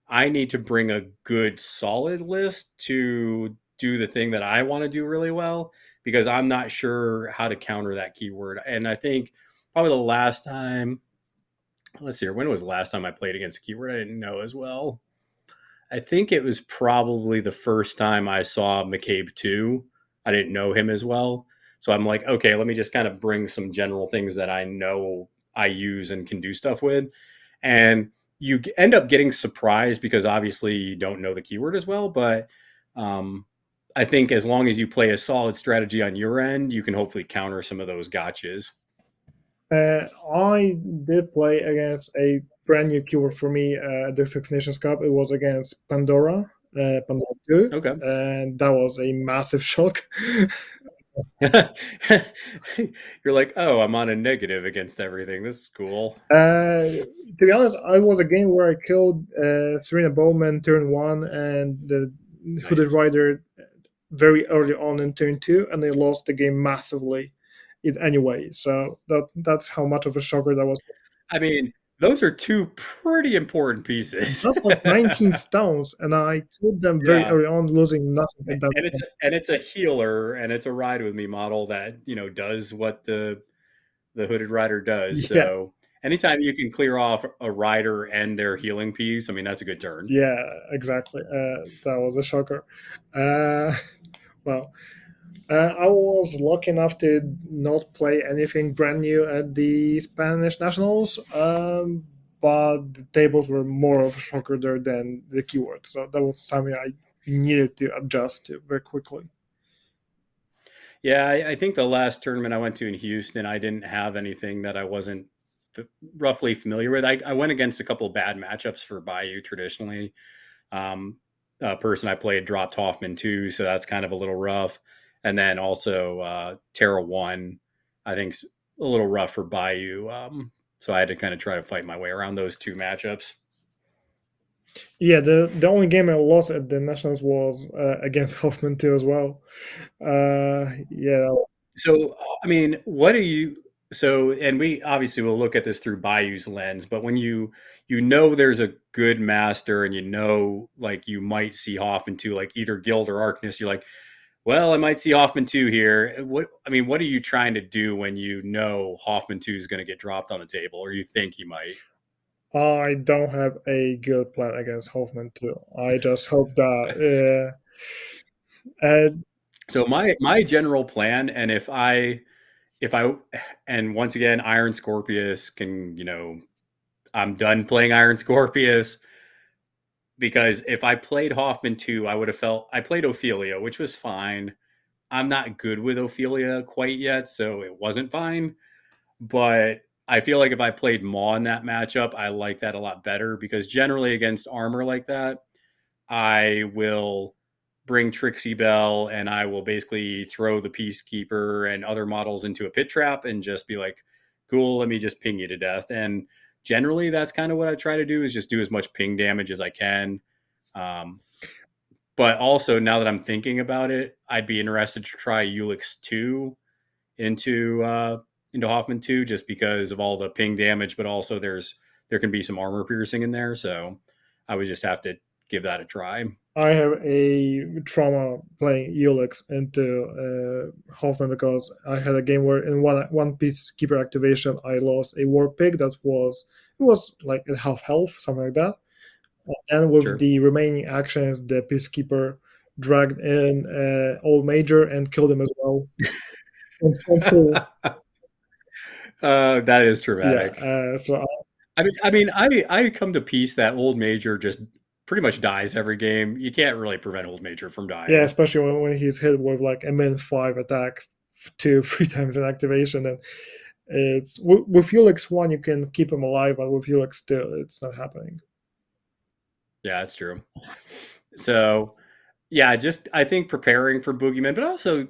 I need to bring a good solid list to do the thing that I want to do really well because I'm not sure how to counter that keyword. And I think probably the last time, let's see here, when was the last time I played against a keyword I didn't know as well? I think it was probably the first time I saw McCabe 2. I didn't know him as well. So I'm like, okay, let me just kind of bring some general things that I know I use and can do stuff with. And you end up getting surprised because obviously you don't know the keyword as well. But um, I think as long as you play a solid strategy on your end, you can hopefully counter some of those gotchas. Uh, I did play against a brand new keyword for me uh, at the Six Nations Cup. It was against Pandora, uh, Pandora 2, Okay. and that was a massive shock. *laughs* *laughs* You're like, oh, I'm on a negative against everything. This is cool. Uh, to be honest, I was a game where I killed uh, Serena Bowman turn one and the Hooded Rider very early on in turn two, and they lost the game massively. It anyway, so that that's how much of a shocker that was. I mean, those are two pretty important pieces. That's like *laughs* 19 stones, and I killed them very Yeah. early on, losing nothing. And it's and it's a healer and it's a ride with me model that you know does what the the hooded rider does. Yeah. So anytime you can clear off a rider and their healing piece, I mean that's a good turn. Yeah, exactly. Uh, that was a shocker. Uh, *laughs* well, uh, I was lucky enough to not play anything brand new at the Spanish Nationals, um, but the tables were more of a shocker than the keywords. So that was something I needed to adjust to very quickly. Yeah, I, I think the last tournament I went to in Houston, I didn't have anything that I wasn't f- roughly familiar with. I, I went against a couple bad matchups for Bayou traditionally. Um, a person I played dropped Hoffman too, so that's kind of a little rough. And then also uh, Tara One, I think a little rough for Bayou. Um, so I had to kind of try to fight my way around those two matchups. Yeah, the the only game I lost at the Nationals was uh, against *laughs* Hoffman too as well. Uh, yeah, So, I mean, what do you? So, and we obviously will look at this through Bayou's lens, but when you you know there's a good master, and you know like you might see Hoffman too, like either Guild or Arcanists, you're like, well, I might see Hoffman two here. What I mean, what are you trying to do when you know Hoffman two is going to get dropped on the table, or you think he might? I don't have a good plan against Hoffman too. I just hope that. *laughs* Uh, and So my my general plan, and if I if I and once again Iron Scorpius can you know I'm done playing Iron Scorpius because if I played Hoffman too, I would have felt I played Ophelia, which was fine. I'm not good with Ophelia quite yet, so it wasn't fine. But I feel like if I played Maw in that matchup, I like that a lot better because generally against armor like that, I will bring Trixiebelle and I will basically throw the Peacekeeper and other models into a pit trap and just be like, cool, let me just ping you to death. And generally, that's kind of what I try to do is just do as much ping damage as I can. Um, but also, now that I'm thinking about it, I'd be interested to try Ulix 2 into uh, into Hoffman two just because of all the ping damage, but also there's there can be some armor piercing in there. So I would just have to give that a try. I have a trauma playing Ulix into uh, Hoffman because I had a game where in one one peacekeeper activation I lost a war pig that was it was like at half health, something like that. And with Sure. the remaining actions, the peacekeeper dragged in uh, old major and killed him as well. So- *laughs* Uh, that is yeah, traumatic. uh, so I, I mean, I mean, I I come to peace that old major just pretty much dies every game. You can't really prevent old major from dying. yeah, especially when, when he's hit with like a min five attack, two *laughs* three times in activation, and it's with, with Ulix one you can keep him alive, but with Ulix two it's not happening. Yeah, that's true. So, yeah, just I think preparing for Boogeyman, but also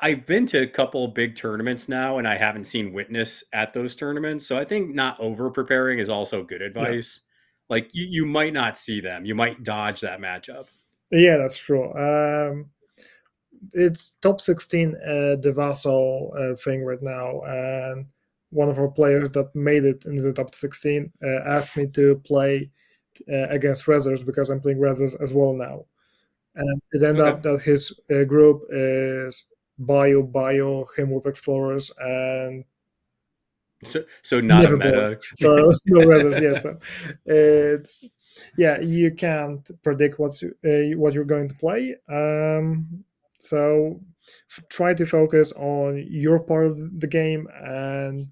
I've been to a couple big tournaments now, and I haven't seen Witness at those tournaments. So I think not over preparing is also good advice. Like you, you might not see them, you might dodge that matchup. Yeah, that's true. Um, it's top 16 uh, the Vassal uh, thing right now, and one of our players that made it into the top 16 uh, asked me to play uh, against Rezzers because I'm playing Rezzers as well now. And it ended Okay. up that his uh, group is Bayou, Bayou, him with Explorers, and So, so not Never a meta. so *laughs* no Rezzers yet. So it's yeah, you can't predict what's uh, what you're going to play. Um, so f- try to focus on your part of the game and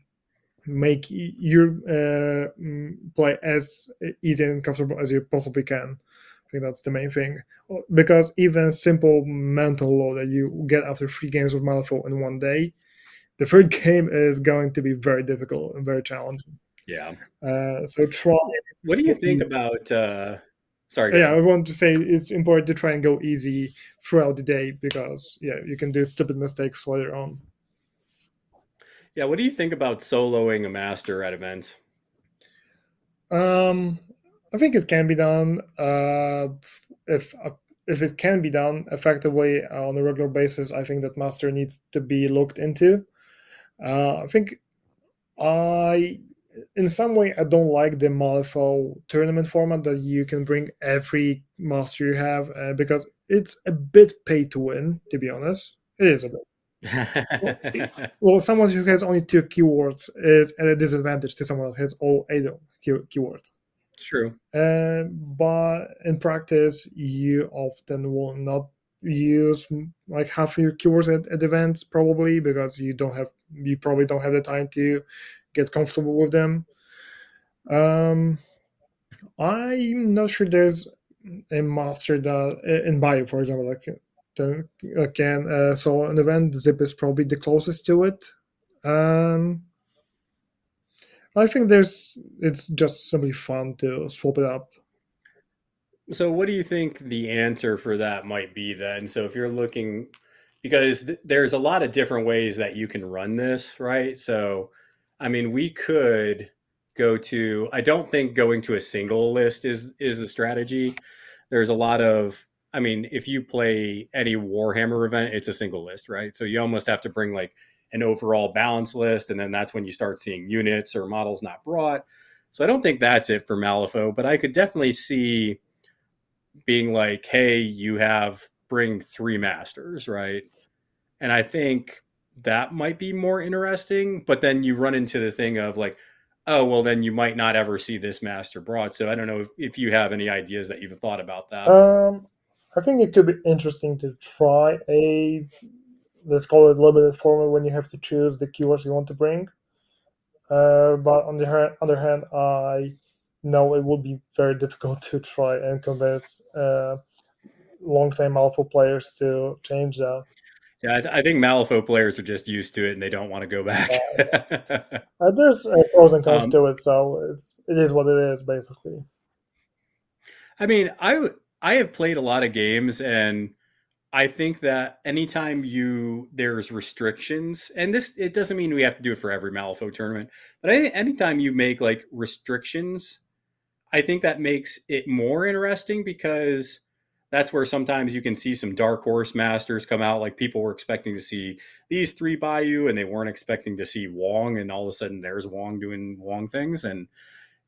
make your uh, play as easy and comfortable as you possibly can. I think that's the main thing. Because even simple mental load that you get after three games with Malifaux in one day, the third game is going to be very difficult and very challenging. Yeah. Uh, so try. What do you think about? uh Sorry. Yeah. I want to say it's important to try and go easy throughout the day because yeah, you can do stupid mistakes later on. Yeah. What do you think about soloing a master at events? Um, I think it can be done. Uh, if if it can be done effectively on a regular basis, I think that master needs to be looked into. Uh, I think I, in some way, I don't like the Malifaux tournament format that you can bring every master you have uh, because it's a bit pay to win. To be honest, it is a bit. *laughs* Well, someone who has only two keywords is at a disadvantage to someone that has all eight key- keywords. it's true. Uh, but in practice, you often will not use like half your keywords at, at events, probably because you don't have you probably don't have the time to get comfortable with them. Um, I'm not sure there's a master that in Bayou, for example, like that can uh, so an event Zipp is probably the closest to it. Um, I think there's it's just simply fun to swap it up. So, what do you think the answer for that might be then? So, if you're looking, because th- there's a lot of different ways that you can run this, right? So, I mean, we could go to. I don't think going to a single list is is the strategy. There's a lot of. I mean, if you play any Warhammer event, it's a single list, right? So you almost have to bring like an overall balance list, and then that's when you start seeing units or models not brought. So I don't think that's it for Malifaux, but I could definitely see being like, hey, you have bring three masters, right? And I think that might be more interesting. But then you run into the thing of like, oh, well, then you might not ever see this master brought. So I don't know if, if you have any ideas that you've thought about that. Um, I think it could be interesting to try a let's call it limited format when you have to choose the keywords you want to bring. Uh, but on the other hand, I know it would be very difficult *laughs* to try and convince uh, long-time alpha players to change that. yeah, I, th- I think Malifaux players are just used to it and they don't want to go back. *laughs* Uh, there's uh, pros and cons Um, to it, so it's it is what it is basically. I mean, I w- I have played a lot of games, and I think that anytime you there's restrictions, and this it doesn't mean we have to do it for every Malifaux tournament, but I think anytime you make like restrictions, I think that makes it more interesting because that's where sometimes you can see some dark horse masters come out. Like people were expecting to see these three by you, and they weren't expecting to see Wong, and all of a sudden there's Wong doing Wong things, and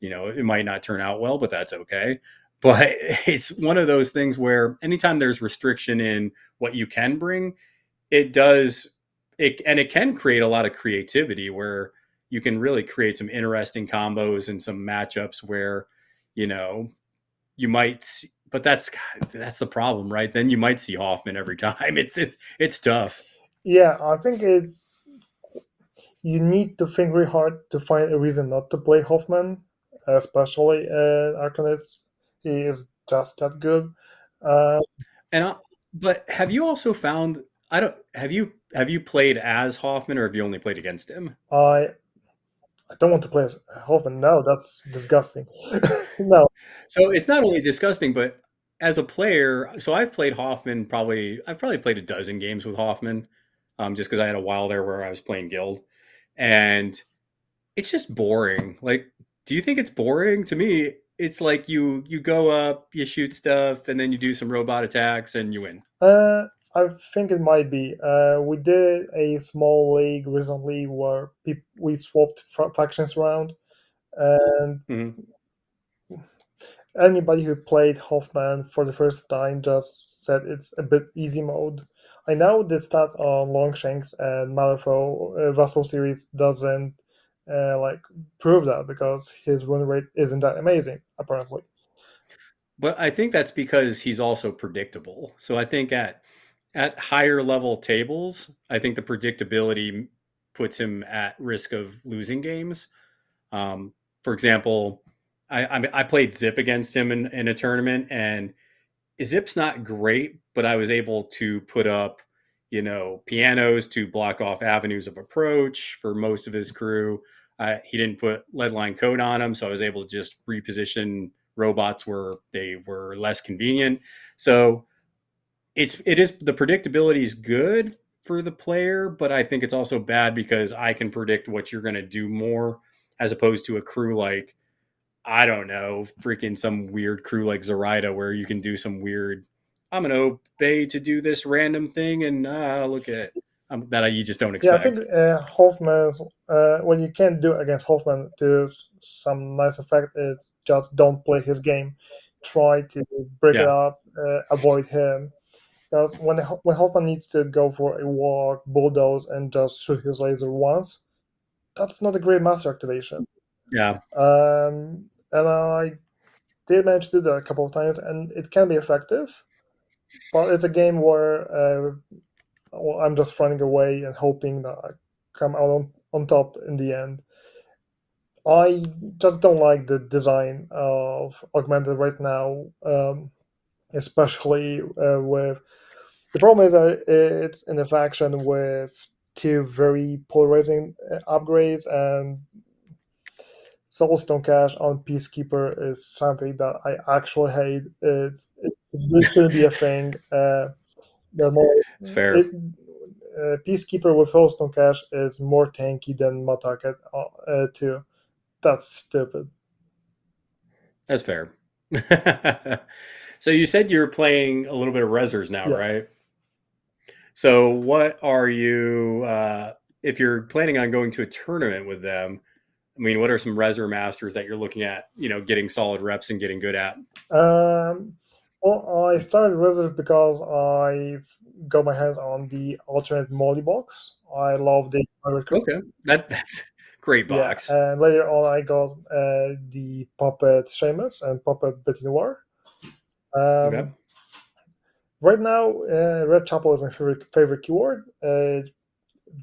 you know it might not turn out well, but that's okay. *laughs* But it's one of those things where anytime there's restriction in what you can bring, it does it and it can create a lot of creativity where you can really create some interesting combos and some matchups where you know you might but that's that's the problem right then you might see hoffman every *laughs* time it's it's, it's tough Yeah, I think it's you need to think really hard to find a reason not to play Hoffman, especially in Arcanists. He is just that good. Uh, and I, but have you also found i don't have you have you played as hoffman or have you only played against him I I don't want to play as Hoffman. No, that's disgusting. *laughs* no, so it's not only disgusting but as a player so i've played hoffman probably i've probably played a dozen games with hoffman um, just because i had a while there where i was playing guild. And it's just boring. Like do you think it's boring? To me it's like you you go up you shoot stuff and then you do some robot attacks and you win. Uh, I think it might be. Uh, we did a small league recently where peop- we swapped fa- factions around, and Mhm. Anybody who played Hoffman for the first time just said it's a bit easy mode. I know the stats on Longshanks and Malifaux uh, Vassal series doesn't uh, like prove that because his win rate isn't that amazing apparently. But I think that's because he's also predictable. So I think at at higher level tables, I think the predictability puts him at risk of losing games. Um, for example, I, I I played Zipp against him in, in a tournament, and Zipp's not great, but I was able to put up, you know, pianos to block off avenues of approach for most of his crew. Uh, he didn't put Lead-Lined Coat on them, so I was able to just reposition robots where they were less convenient. So it's it is the predictability is good for the player, but I think it's also bad because I can predict what you're going to do more as opposed to a crew like I don't know, freaking some weird crew like Zoraida where you can do some weird. I'm going to obey to do this random thing, and uh, look at it um, that I, you just don't expect. Yeah, I think uh, Hoffman's uh, what you can do against Hoffman to some nice effect is just don't play his game. Try to break it up, uh, avoid him. Because when when Hoffman needs to go for a walk, bulldoze, and just shoot his laser once, that's not a great master activation. yeah, Um, and I did manage to do that a couple of times, and it can be effective. But it's a game where uh, I'm just running away and hoping that I come out on, on top in the end. I just don't like the design of Augmented right now, um, especially uh, with the problem is that it's in a faction with two very polarizing uh, upgrades, and Soulstone Cache on Peacekeeper is something that I actually hate. It's it, shouldn't be a thing. Uh, more it's fair. it, uh, Peacekeeper with Soulstone Cache is more tanky than Mah Tucket uh, too. That's stupid. That's fair. *laughs* so you said you're playing a little bit of Rezzers now, Yeah. right? So what are you uh if you're planning on going to a tournament with them? I mean, what are some Rezzer masters that you're looking at, you know, getting solid reps and getting good at? Um, well, I started Wizard because I got my hands on the alternate Molly box. I love the. Okay. That that's *laughs* great Yeah, box. and later on, I got uh, the Puppet Seamus and Puppet Bete Noire. Um, okay. Right now, uh, Red Chapel is my favorite favorite keyword. Uh,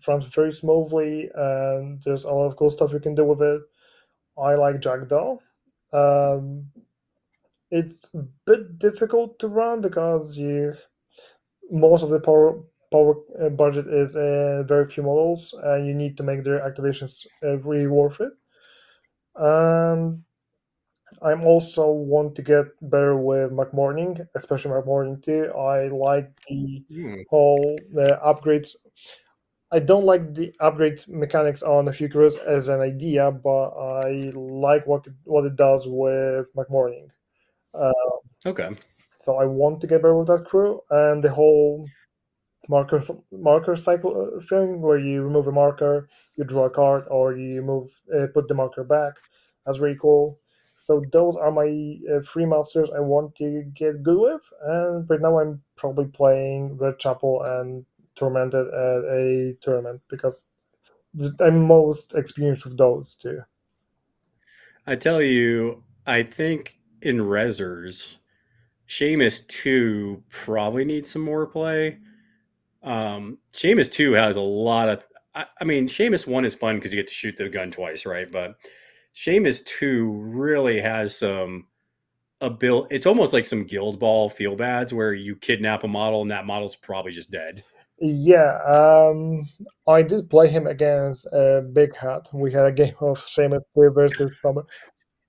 runs very smoothly, and there's a lot of cool stuff you can do with it. I like Jackdaw. Um, it's a bit difficult to run because you most of the power power uh, budget is uh, very few models, and you need to make their activations uh, really worth it. And I'm also want to get better with McMourning, especially McMourning 2. I like the Hmm. whole the upgrades. I don't like the upgrade mechanics on the Futurus as an idea, but I like what it, what it does with McMourning. Uh, Okay. So I want to get better with that crew and the whole marker marker cycle uh, thing where you remove a marker, you draw a card, or you move uh, put the marker back. That's really cool. So those are my uh, three masters I want to get good with, and right now I'm probably playing Red Chapel and Tormented at a tournament because I'm most experienced with those two. I tell you, I think in Rezzers, Seamus 2 probably needs some more play. Um, Seamus 2 has a lot of. I, I mean, Seamus 1 is fun because you get to shoot the gun twice, right? But Seamus 2 really has some abil It's almost like some Guild Ball feel bads where you kidnap a model and that model's probably just dead. Yeah, um, I did play him against uh, Big Hat. We had a game of Seamus 2 versus someone.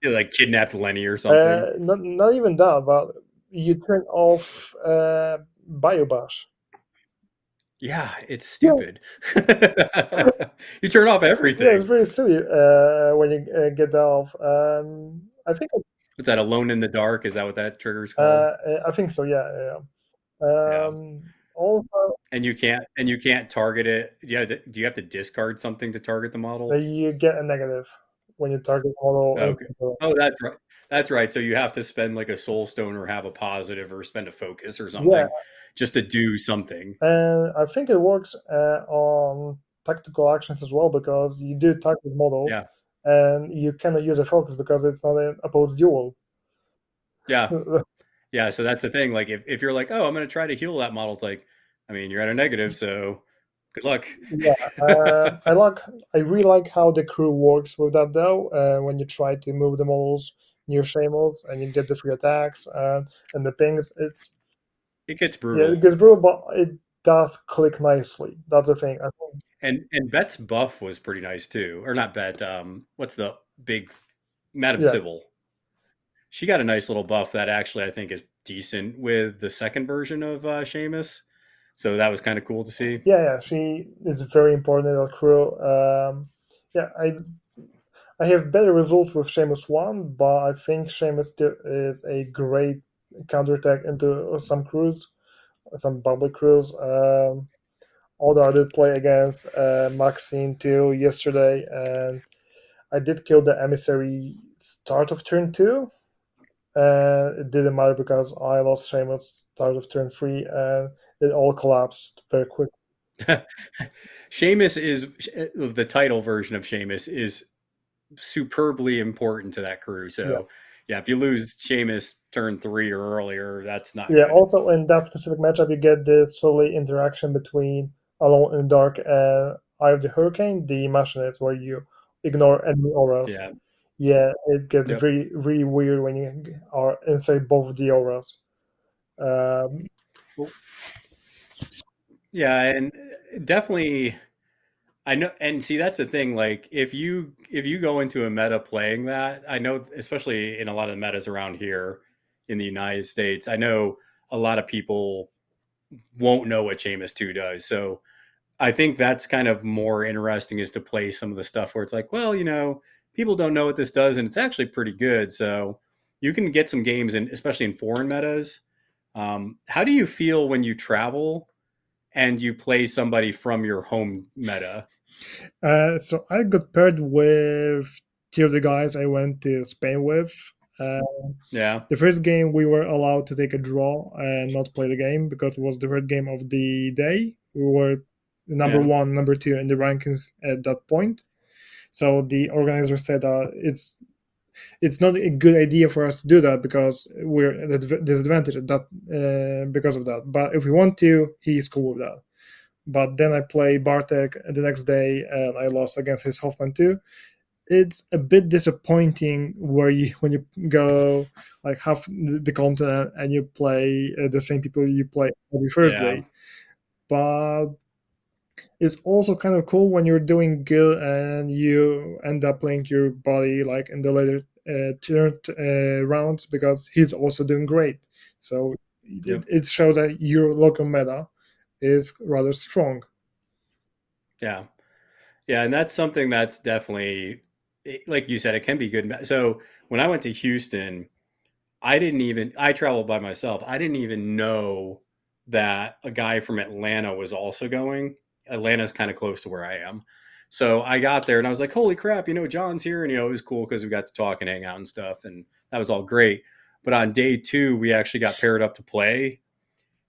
You like kidnapped Lenny or something. Uh, not, not even that, but you turn off uh, Bayou Bash. Yeah, it's stupid. Yeah. *laughs* you turn off everything. Yeah, it's pretty silly uh, when you uh, get that off. Um, I think. Was that alone in the dark? Is that what that trigger is called? Uh, I think so. Yeah, yeah. Um, yeah. Also, and you can't and you can't target it. Yeah, do you have to discard something to target the model? You get a negative when you target model. Okay. Oh, that's right. That's right. So you have to spend like a soul stone or have a positive or spend a focus or something yeah. just to do something. And I think it works uh, on tactical actions as well because you do target model. Yeah. And you cannot use a focus because it's not an opposed duel. Yeah. *laughs* Yeah, so that's the thing. Like, if, if you're like, oh, I'm going to try to heal that model, it's like, I mean, you're at a negative, so good luck. yeah, uh, I like. I really like how the crew works with that though. Uh, when you try to move the models near Seamus and you get the free attacks and and the pings, it's it gets brutal. Yeah, it gets brutal, but it does click nicely. That's the thing. I think. And and Bet's buff was pretty nice too, or not Bet. Um, what's the big Madam yeah. Sybil? She got a nice little buff that actually I think is decent with the second version of uh, Seamus. So that was kind of cool to see. Yeah, yeah, she is very important in our crew. Um, yeah, I I have better results with Seamus one, but I think Seamus is a great counterattack into some crews, some public crews. Um, although I did play against uh, Maxine too yesterday, and I did kill the emissary start of turn two and it didn't matter because I lost Seamus start of turn three, and it all collapsed very quick. *laughs* Seamus is the title version of Seamus is superbly important to that crew. So yeah, yeah if you lose Seamus turn three or earlier, that's not. Yeah. Good. Also, in that specific matchup, you get the silly interaction between Alone in the Dark and Eye of the Hurricane, the machinates, where you ignore enemy auras. Yeah yeah, it gets yep. really really weird when you are inside both the auras. Um, yeah, and definitely, I know, and see that's the thing. Like, if you if you go into a meta playing that, I know, especially in a lot of the metas around here in the United States, I know a lot of people won't know what Seamus Two does. So, I think that's kind of more interesting is to play some of the stuff where it's like, well, you know, people don't know what this does, and it's actually pretty good. So you can get some games, and especially in foreign metas. Um, how do you feel when you travel and you play somebody from your home meta? Uh, so I got paired with two of the guys I went to Spain with. Uh, yeah. The first game we were allowed to take a draw and not play the game because it was the third game of the day. We were number yeah. one, number two in the rankings at that point. So the organizer said uh, it's it's not a good idea for us to do that because we're at a disadvantage at that uh, because of that. But if we want to, he's cool with that. But then I play Bartek the next day and I lost against his Hoffman too. It's a bit disappointing where you when you go like half the continent and you play uh, the same people you play every Thursday. Yeah. But it's also kind of cool when you're doing good and you end up playing your body like in the later uh, turn uh, rounds because he's also doing great. So yep. it, it, shows that your local meta is rather strong. Yeah, yeah, and that's something that's definitely like you said, it can be good. So when I went to Houston, I didn't even I traveled by myself. I didn't even know that a guy from Atlanta was also going. Atlanta's kind of close to where I am. So I got there and I was like, holy crap, you know, John's here. And, you know, it was cool because we got to talk and hang out and stuff. And that was all great. But on day two, we actually got paired up to play.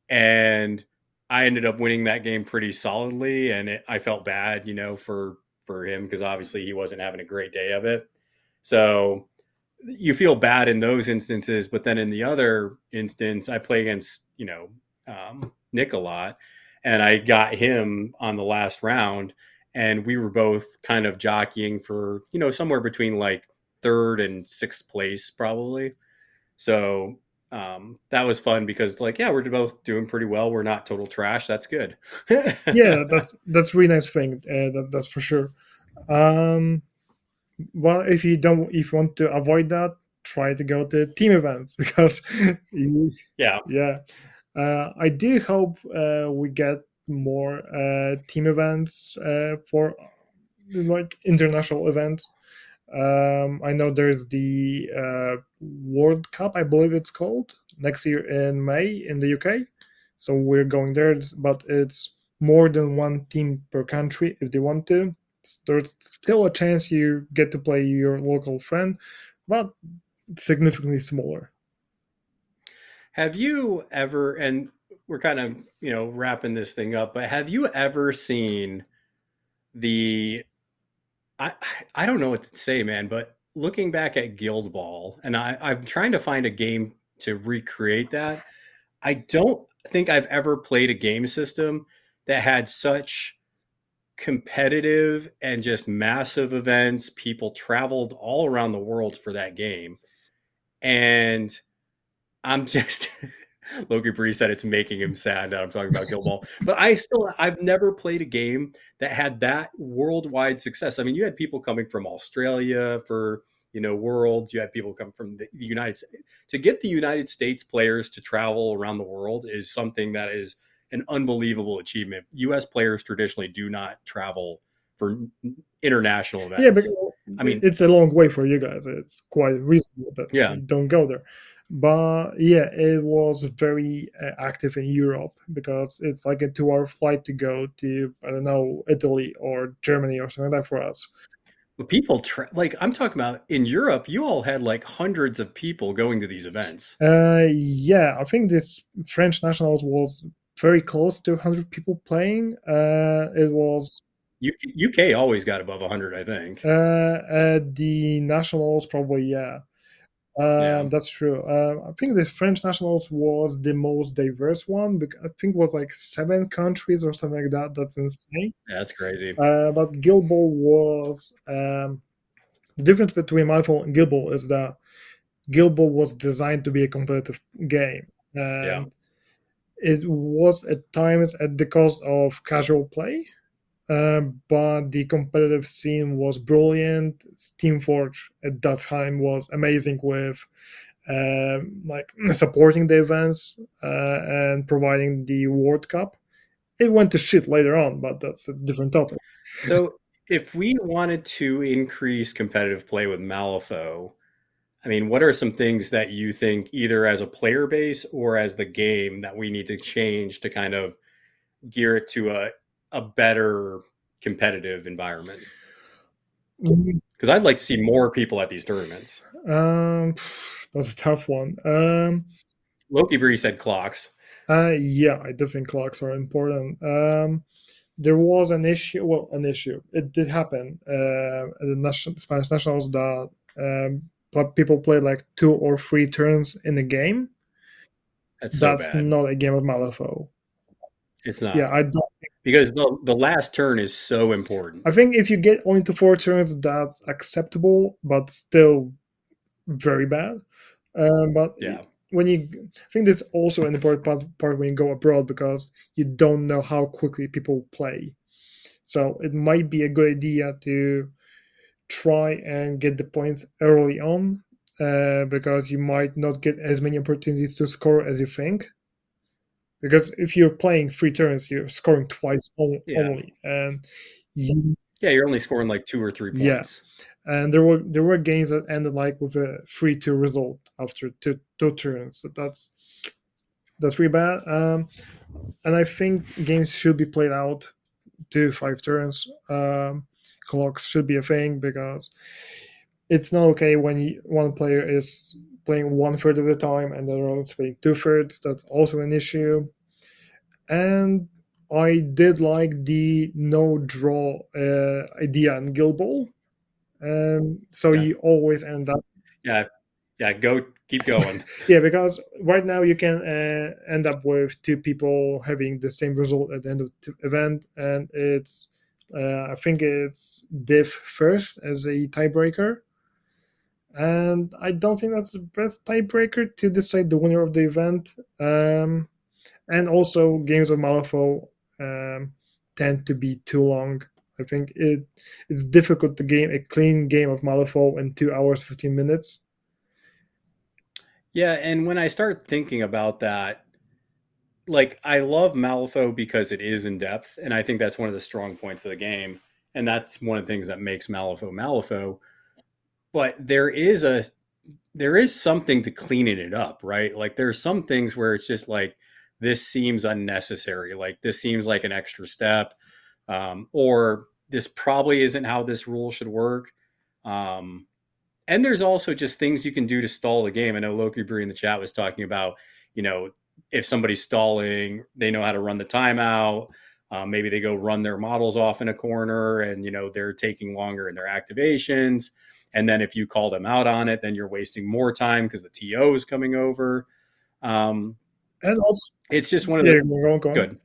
And I ended up winning that game pretty solidly. And it, I felt bad, you know, for, for him because obviously he wasn't having a great day of it. So you feel bad in those instances. But then in the other instance, I play against, you know, um, Nick a lot. And I got him on the last round and we were both kind of jockeying for you know somewhere between like third and sixth place probably. So um, that was fun because it's like yeah we're both doing pretty well. We're not total trash. That's good. *laughs* Yeah that's that's really nice thing uh, that, that's for sure. Um well if you don't if you want to avoid that try to go to team events *laughs* because you, yeah. Yeah i do hope uh, we get more uh, team events uh, for like international events. Um, I know there's the uh, World Cup, I believe it's called, next year in May in the UK. So we're going there, but it's more than one team per country if they want to. There's still a chance you get to play your local friend, but significantly smaller. Have you ever, and we're kind of you know wrapping this thing up but have you ever seen the i i don't know what to say man but looking back at guild ball and i i'm trying to find a game to recreate that. I don't think i've ever played a game system that had such competitive and just massive events. People traveled all around the world for that game. And i'm just *laughs* Loki Bree said it's making him sad that I'm talking about Guild Ball. *laughs* But I still, I've never played a game that had that worldwide success. I mean, you had people coming from Australia for, you know, worlds. You had people come from the United States. To get the United States players to travel around the world is something that is an unbelievable achievement. U.S. players traditionally do not travel for international events. Yeah, but I mean, it's a long way for you guys. It's quite reasonable that yeah. you don't go there but yeah it was very uh, active in europe because it's like a two hour flight to go to i don't know italy or germany or something like that for us but people tra- like i'm talking about in europe you all had like hundreds of people going to these events uh yeah i think this french nationals was very close to 100 people playing uh it was UK always got above 100, I think. Uh, uh, the nationals probably, yeah. Um, yeah. That's true. Uh, I think the French nationals was the most diverse one. I think it was like seven countries or something like that. That's insane. Yeah, that's crazy. Uh, but Ball was um, the difference between Malifaux and Ball is that Ball was designed to be a competitive game. And yeah. It was at times at the cost of casual play. Uh, but the competitive scene was brilliant. Steamforged at that time was amazing with uh, like *clears throat* supporting the events uh, and providing the World Cup. It went to shit later on, but that's a different topic. So, if we wanted to increase competitive play with Malifaux, I mean, what are some things that you think, either as a player base or as the game, that we need to change to kind of gear it to a a better competitive environment? Because mm-hmm. I'd like to see more people at these tournaments. Um, that's a tough one. Um, Loki Bree said clocks. Uh, yeah, I do think clocks are important. Um, there was an issue. Well, an issue. It did happen uh, at the national, Spanish nationals that um, people play like two or three turns in a game. That's, so That's not a game of Malifaux. It's not. Yeah, I don't because the the last turn is so important. I think if you get only to four turns, that's acceptable, but still very bad. Um, but yeah, when you, I think this also an important part, part when you go abroad because you don't know how quickly people play. So it might be a good idea to try and get the points early on uh, because you might not get as many opportunities to score as you think because if you're playing three turns, you're scoring twice only, yeah. and you, yeah, you're only scoring like two or three points. Yeah. and there were there were games that ended like with a three two result after two two turns. So that's that's really bad. Um, and I think games should be played out two five turns. Um, clocks should be a thing because it's not okay when you, one player is playing one third of the time and the other one's playing two thirds. That's also an issue. And I did like the no draw uh, idea in Guild Ball. Um, so Yeah. you always end up Yeah, yeah. Go, keep going. *laughs* yeah, because right now you can uh, end up with two people having the same result at the end of the event, and it's uh, I think it's div first as a tiebreaker, and I don't think that's the best tiebreaker to decide the winner of the event. Um, and also, games of Malifaux um, tend to be too long. I think it it's difficult to game a clean game of Malifaux in two hours fifteen minutes. Yeah, and when I start thinking about that, like I love Malifaux because it is in depth, and I think that's one of the strong points of the game, and that's one of the things that makes Malifaux Malifaux. But there is a there is something to cleaning it up, right? Like there's some things where it's just like this seems unnecessary, like this seems like an extra step, um, or this probably isn't how this rule should work. Um, and there's also just things you can do to stall the game. I know Loki Bree in the chat was talking about, you know, if somebody's stalling, they know how to run the timeout. Um, maybe they go run their models off in a corner, and you know they're taking longer in their activations. And then if you call them out on it, then you're wasting more time because the TO is coming over. Um, And also, it's just one of yeah, the go on, go on. Good.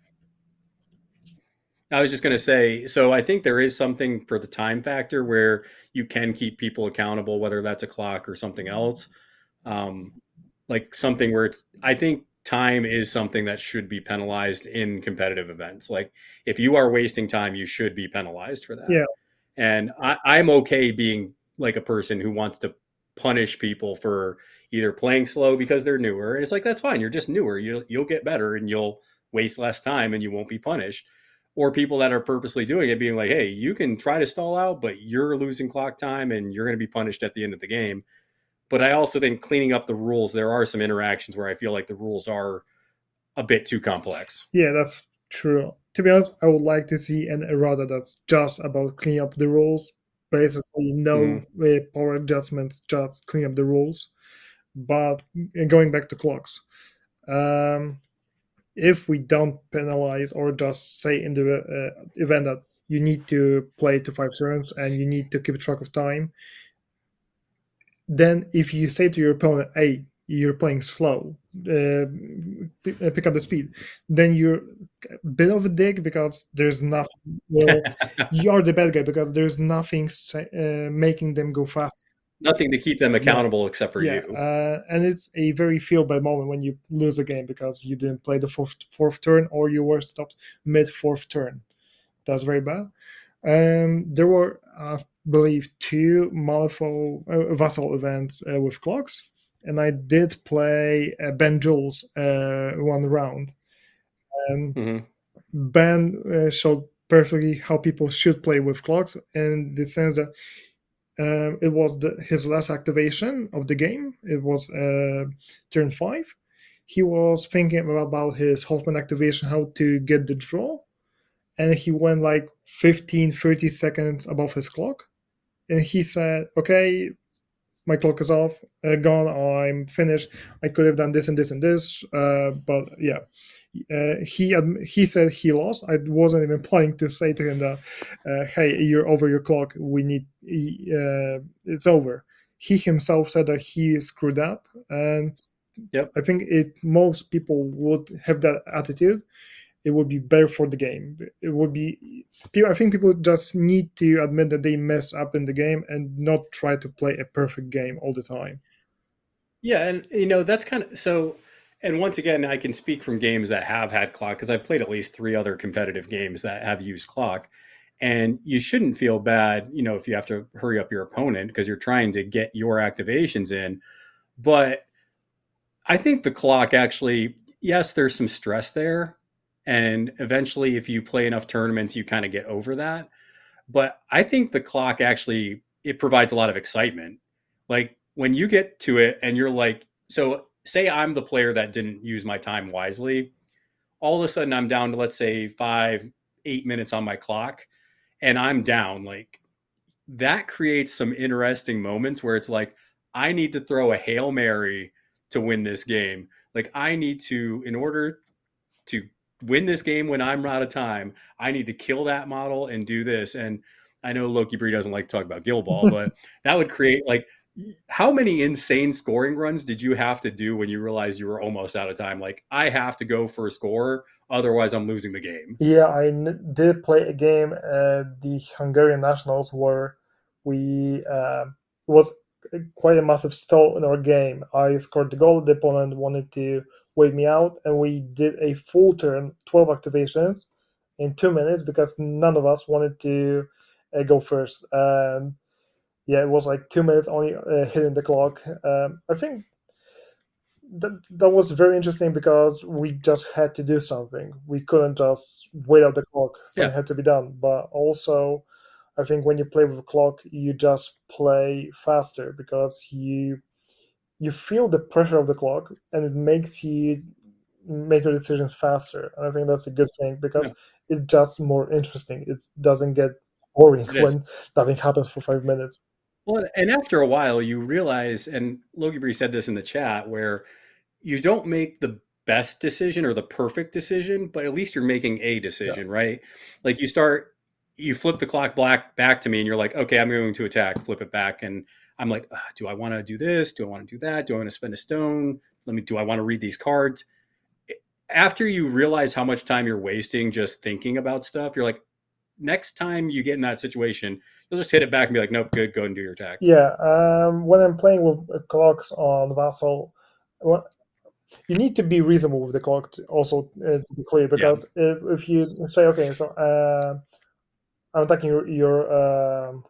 I was just going to say, so I think there is something for the time factor where you can keep people accountable, whether that's a clock or something else. Um, like something where it's, I think time is something that should be penalized in competitive events. Like if you are wasting time, you should be penalized for that. Yeah. And I, I'm okay being like a person who wants to punish people for either playing slow because they're newer. And it's like, that's fine. You're just newer. You'll, you'll get better and you'll waste less time and you won't be punished or people that are purposely doing it being like hey you can try to stall out but you're losing clock time and you're going to be punished at the end of the game but i also think cleaning up the rules there are some interactions where i feel like the rules are a bit too complex Yeah, that's true. To be honest, I would like to see an errata that's just about cleaning up the rules. Basically, no uh, power adjustments, just clean up the rules. But uh, going back to clocks, um, if we don't penalize or just say in the uh, event that you need to play to five turns and you need to keep track of time, then if you say to your opponent, "Hey, you're playing slow, uh, p- uh, pick up the speed," then you're a bit of a dick because there's nothing. Well, *laughs* you're the bad guy because there's nothing uh, making them go fast. nothing to keep them accountable except for yeah, you uh, and it's a very feel bad moment when you lose a game because you didn't play the fourth fourth turn or you were stopped mid fourth turn. That's very bad. Um, there were, I believe, two Malifaux uh, Vassal events uh, with clocks, and I did play uh, Ben Jules uh, one round. And Mhm. Ben uh, showed perfectly how people should play with clocks, in the sense that um, it was the, his last activation of the game. It was uh, turn five. He was thinking about his Hoffman activation, how to get the draw, and he went like 15, 30 seconds above his clock. And he said, Okay, my clock is off, uh, gone, I'm finished. I could have done this and this and this, uh, but yeah. Uh, he he said he lost. I wasn't even *laughs* planning to say to him that, uh, "Hey, you're over your clock. We need uh, it's over." He himself said that he screwed up, and Yep. I think it most people would have that attitude. It would be better for the game. It would be. I think people just need to admit that they mess up in the game and not try to play a perfect game all the time. Yeah, and you know that's kind of so. And once again, I can speak from games that have had clock because I've played at least three other competitive games that have used clock. And you shouldn't feel bad, you know, if you have to hurry up your opponent because you're trying to get your activations in. But I think the clock actually, yes, there's some stress there. And eventually, if you play enough tournaments, you kind of get over that. But I think the clock actually it provides a lot of excitement. Like when you get to it and you're like, so say I'm the player that didn't use my time wisely, all of a sudden I'm down to let's say five, eight minutes on my clock, and I'm down. Like that creates some interesting moments where it's like, I need to throw a Hail Mary to win this game. Like I need to, in order to win this game when I'm out of time, I need to kill that model and do this. And I know Loki Bree doesn't like to talk about Guild Ball, but *laughs* that would create like how many insane scoring runs did you have to do when you realized you were almost out of time? Like I have to go for a score, otherwise I'm losing the game. Yeah, I n- did play a game at the Hungarian Nationals where we uh, was quite a massive stall in our game. I scored the goal, the opponent wanted to wait me out, and we did a full turn, 12 activations in two minutes because none of us wanted to uh, go first. And yeah, it was like two minutes only uh, hitting the clock. Um, I think that that was very interesting because we just had to do something. We couldn't just wait out the clock; Yeah. had to be done. But also, I think when you play with a clock, you just play faster because you you feel the pressure of the clock, and it makes you make your decisions faster. And I think that's a good thing because it's just more interesting. It doesn't get boring when nothing happens for five minutes. Well, and after a while, you realize, and Loki Bree said this in the chat, where you don't make the best decision or the perfect decision, but at least you're making a decision, right? Like you start, you flip the clock black back to me, and you're like, okay, I'm going to attack, flip it back, and I'm like, "Ah, do I want to do this? Do I want to do that? Do I want to spend a stone? Let me. Do I want to read these cards? After you realize how much time you're wasting just thinking about stuff, you're like, next time you get in that situation, you'll just hit it back and be like, nope, good, go and do your attack. Yeah, um, when I'm playing with uh, clocks on Vassal, you need to be reasonable with the clock to also uh, to be clear because if, if you say okay, so uh, I'm attacking your your, um,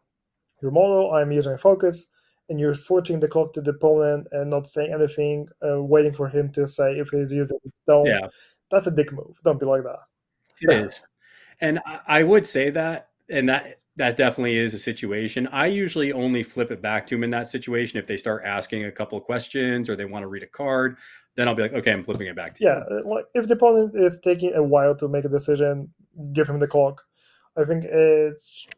your model, I'm using focus, and you're switching the clock to the opponent and not saying anything, uh, waiting for him to say if he's using his stone. Yeah, That's a dick move. Don't be like that. it is. And I, would say that, and that that definitely is a situation. I usually only flip it back to them in that situation if they start asking a couple of questions or they want to read a card. Then I'll be like, okay, I'm flipping it back to Yeah, you. uh, like if the opponent is taking a while to make a decision, give him the clock. I think it's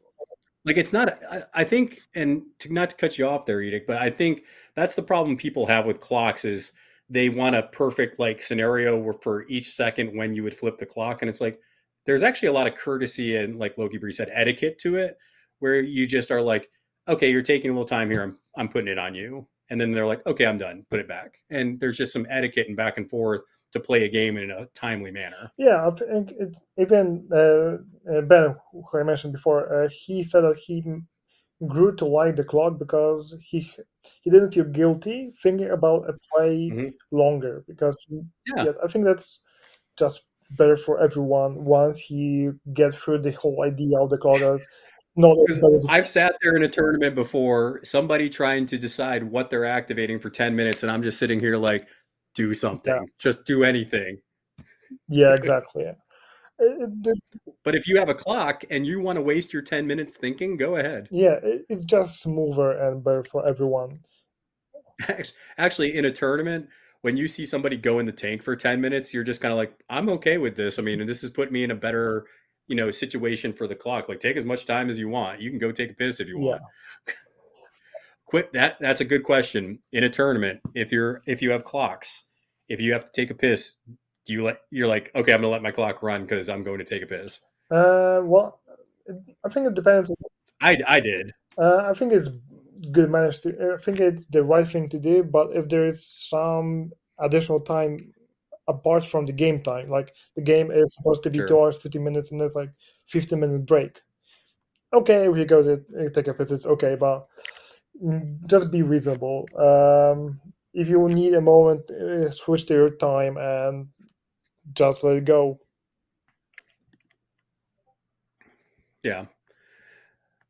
Like it's not. I, I think, and to not to cut you off there, Edict, but I think that's the problem people have with clocks is they want a perfect like scenario where for each second when you would flip the clock, and it's like there's actually a lot of courtesy and like Loki Bree said, etiquette to it, where you just are like, okay, you're taking a little time here, I'm I'm putting it on you, and then they're like, okay, I'm done, put it back, and there's just some etiquette and back and forth to play a game in a timely manner. Yeah, I think it's even uh, uh, Ben, who I mentioned before. Uh, he said that he grew to like the clock because he he didn't feel guilty thinking about a play Mhm. longer. Because Yeah. yeah, I think that's just better for everyone once you get through the whole idea of the clock. Not as I've sat there in a tournament before, somebody trying to decide what they're activating for 10 minutes, and I'm just sitting here like, do something, Yeah. just do anything. yeah, exactly. Yeah. It- it- the- But if you have a clock and you want to waste your 10 minutes thinking, go ahead. yeah, it's just smoother and better for everyone. Actually, in a tournament, when you see somebody go in the tank for 10 minutes, you're just kind of like, I'm okay with this. I mean, this has put me in a better, you know, situation for the clock. Like, take as much time as you want. You can go take a piss if you Yeah. *laughs* Quit that. That's a good question. In a tournament, if you're if you have clocks, if you have to take a piss, do you let you're like, okay, I'm gonna let my clock run because I'm going to take a piss. Uh, well, I think it depends. I I did. Uh, I think it's good managed to. I think it's the right thing to do. But if there is some additional time apart from the game time, like the game is supposed to be Sure. two hours, fifty minutes, and there's like fifteen minute break. Okay, we go to take a piss, it's okay, but just be reasonable. Um, if you need a moment, uh, switch to your time and just let it go. Yeah.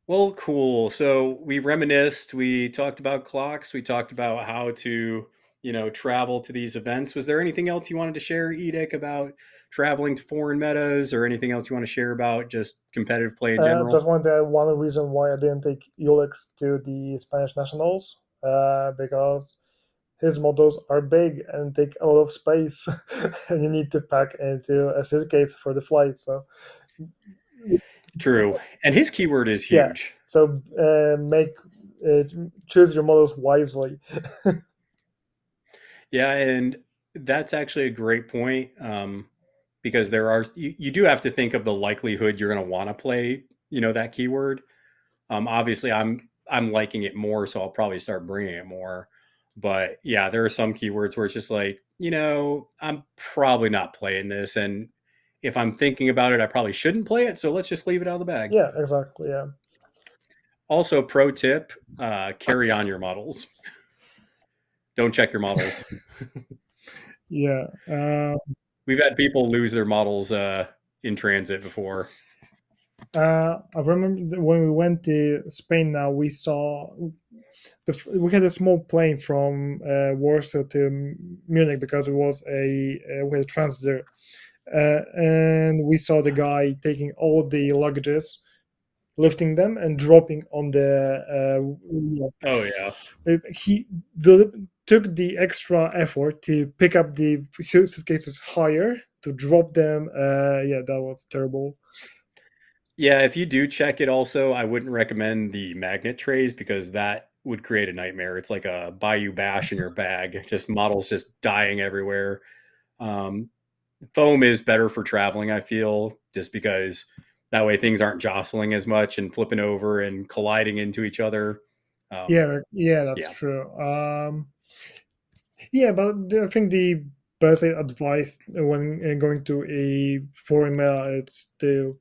Well, cool. So we reminisced. We talked about clocks. We talked about how to you know, travel to these events. Was there anything else you wanted to share, Edic, about traveling to foreign metas, or anything else you want to share about just competitive play in Uh, general? just wanted to add one reason why I didn't take Ulix to the Spanish nationals uh, because his models are big and take a lot of space, *laughs* and you need to pack into a suitcase for the flight. So, True, and his keyword is Yeah. huge. so uh, make uh, choose your models wisely. *laughs* Yeah, and that's actually a great point um, because there are you, you do have to think of the likelihood you're going to want to play, you know, that keyword. Um, obviously, I'm I'm liking it more, so I'll probably start bringing it more. But yeah, there are some keywords where it's just like, you know, I'm probably not playing this, and if I'm thinking about it, I probably shouldn't play it. So let's just leave it out of the bag. yeah, exactly. Yeah. Also, pro tip: uh, carry on your models. Don't check your models. *laughs* Yeah. Um, We've had people lose their models uh, in transit before. Uh, I remember when we went to Spain. Now we saw the we had a small plane from uh, Warsaw to Munich because it was a uh, we had a transit there, uh, and we saw the guy taking all the luggages, lifting them and dropping on the. Uh, Oh yeah, he the, took the extra effort to pick up the suitcases higher to drop them. Uh, yeah, that was terrible. yeah. If you do check it, also, I wouldn't recommend the magnet trays because that would create a nightmare. It's like a Bayou Bash in your *laughs* bag, just models just dying everywhere. Um, foam is better for traveling, I feel, just because that way things aren't jostling as much and flipping over and colliding into each other. Um, yeah yeah that's yeah. true um yeah but i think the best advice when uh, going to a foreign mail is to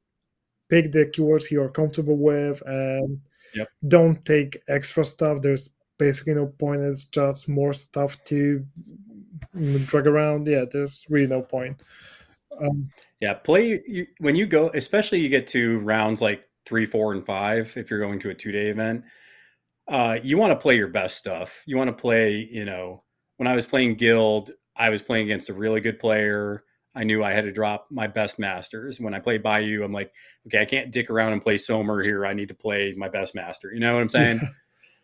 pick the keywords you're comfortable with and Yep. don't take extra stuff there's basically no point it's just more stuff to drag around yeah there's really no point um, Yeah, play you, when you go, especially you get to rounds like three, four, and five. If you're going to a two day event, uh, you want to play your best stuff. You want to play, you know, when I was playing Guild, I was playing against a really good player. I knew I had to drop my best masters. When I played Bayou, I'm like, okay, I can't dick around and play Som'er here. I need to play my best master. You know what I'm saying?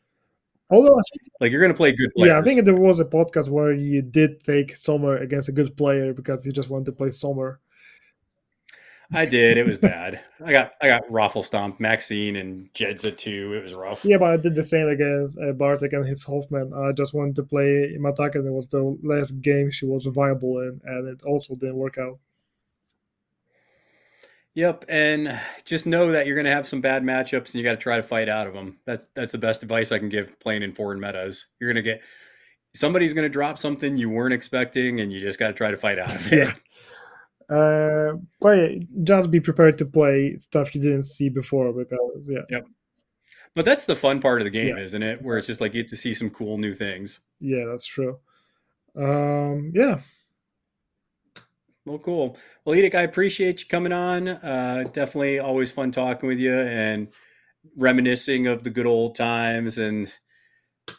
*laughs* although like you're going to play good players. yeah i think there was a podcast where you did take Som'er against a good player because you just wanted to play Som'er I did. It was bad. I got I got Raffle Stomp, Maxine, and Jedza too. It was rough. Yeah, but I did the same against uh, Bartek and his Hoffman. I just wanted to play Mah Tucket, and it was the last game she was viable in, and it also didn't work out. Yep, and just know that you're going to have some bad matchups, and you got to try to fight out of them. That's that's the best advice I can give playing in foreign metas. You're going to get somebody's going to drop something you weren't expecting, and you just got to try to fight out of it. *laughs* Uh, play just be prepared to play stuff you didn't see before because yeah, yep. But that's the fun part of the game, Yeah, isn't it? Where it's just like you get to see some cool new things. yeah, that's true. Um, yeah, Well, cool. Well, Edic, I appreciate you coming on. Uh, definitely always fun talking with you and reminiscing of the good old times. And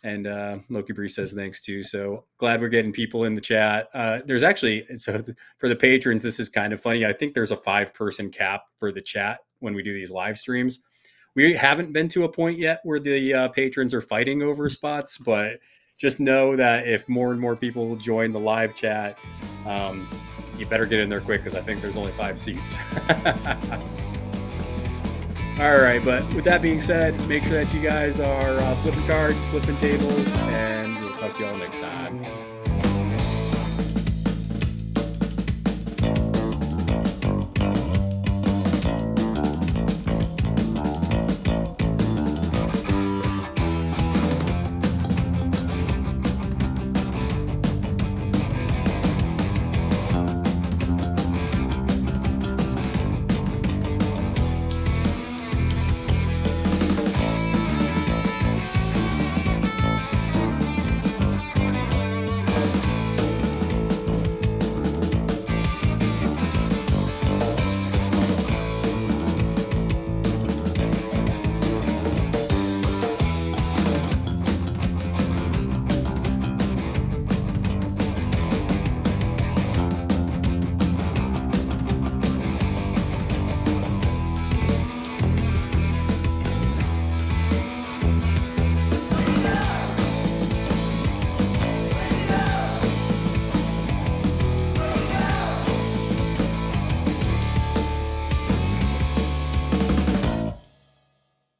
and uh, Loki Bree says thanks too. So glad we're getting people in the chat. Uh, there's actually so for the patrons, this is kind of funny. I think there's a five person cap for the chat when we do these live streams. We haven't been to a point yet where the uh, patrons are fighting over spots, but just know that if more and more people join the live chat, um, you better get in there quick because I think there's only five seats. *laughs* All right, but with that being said, make sure that you guys are uh, flipping cards, flipping tables, and we'll talk to you all next time.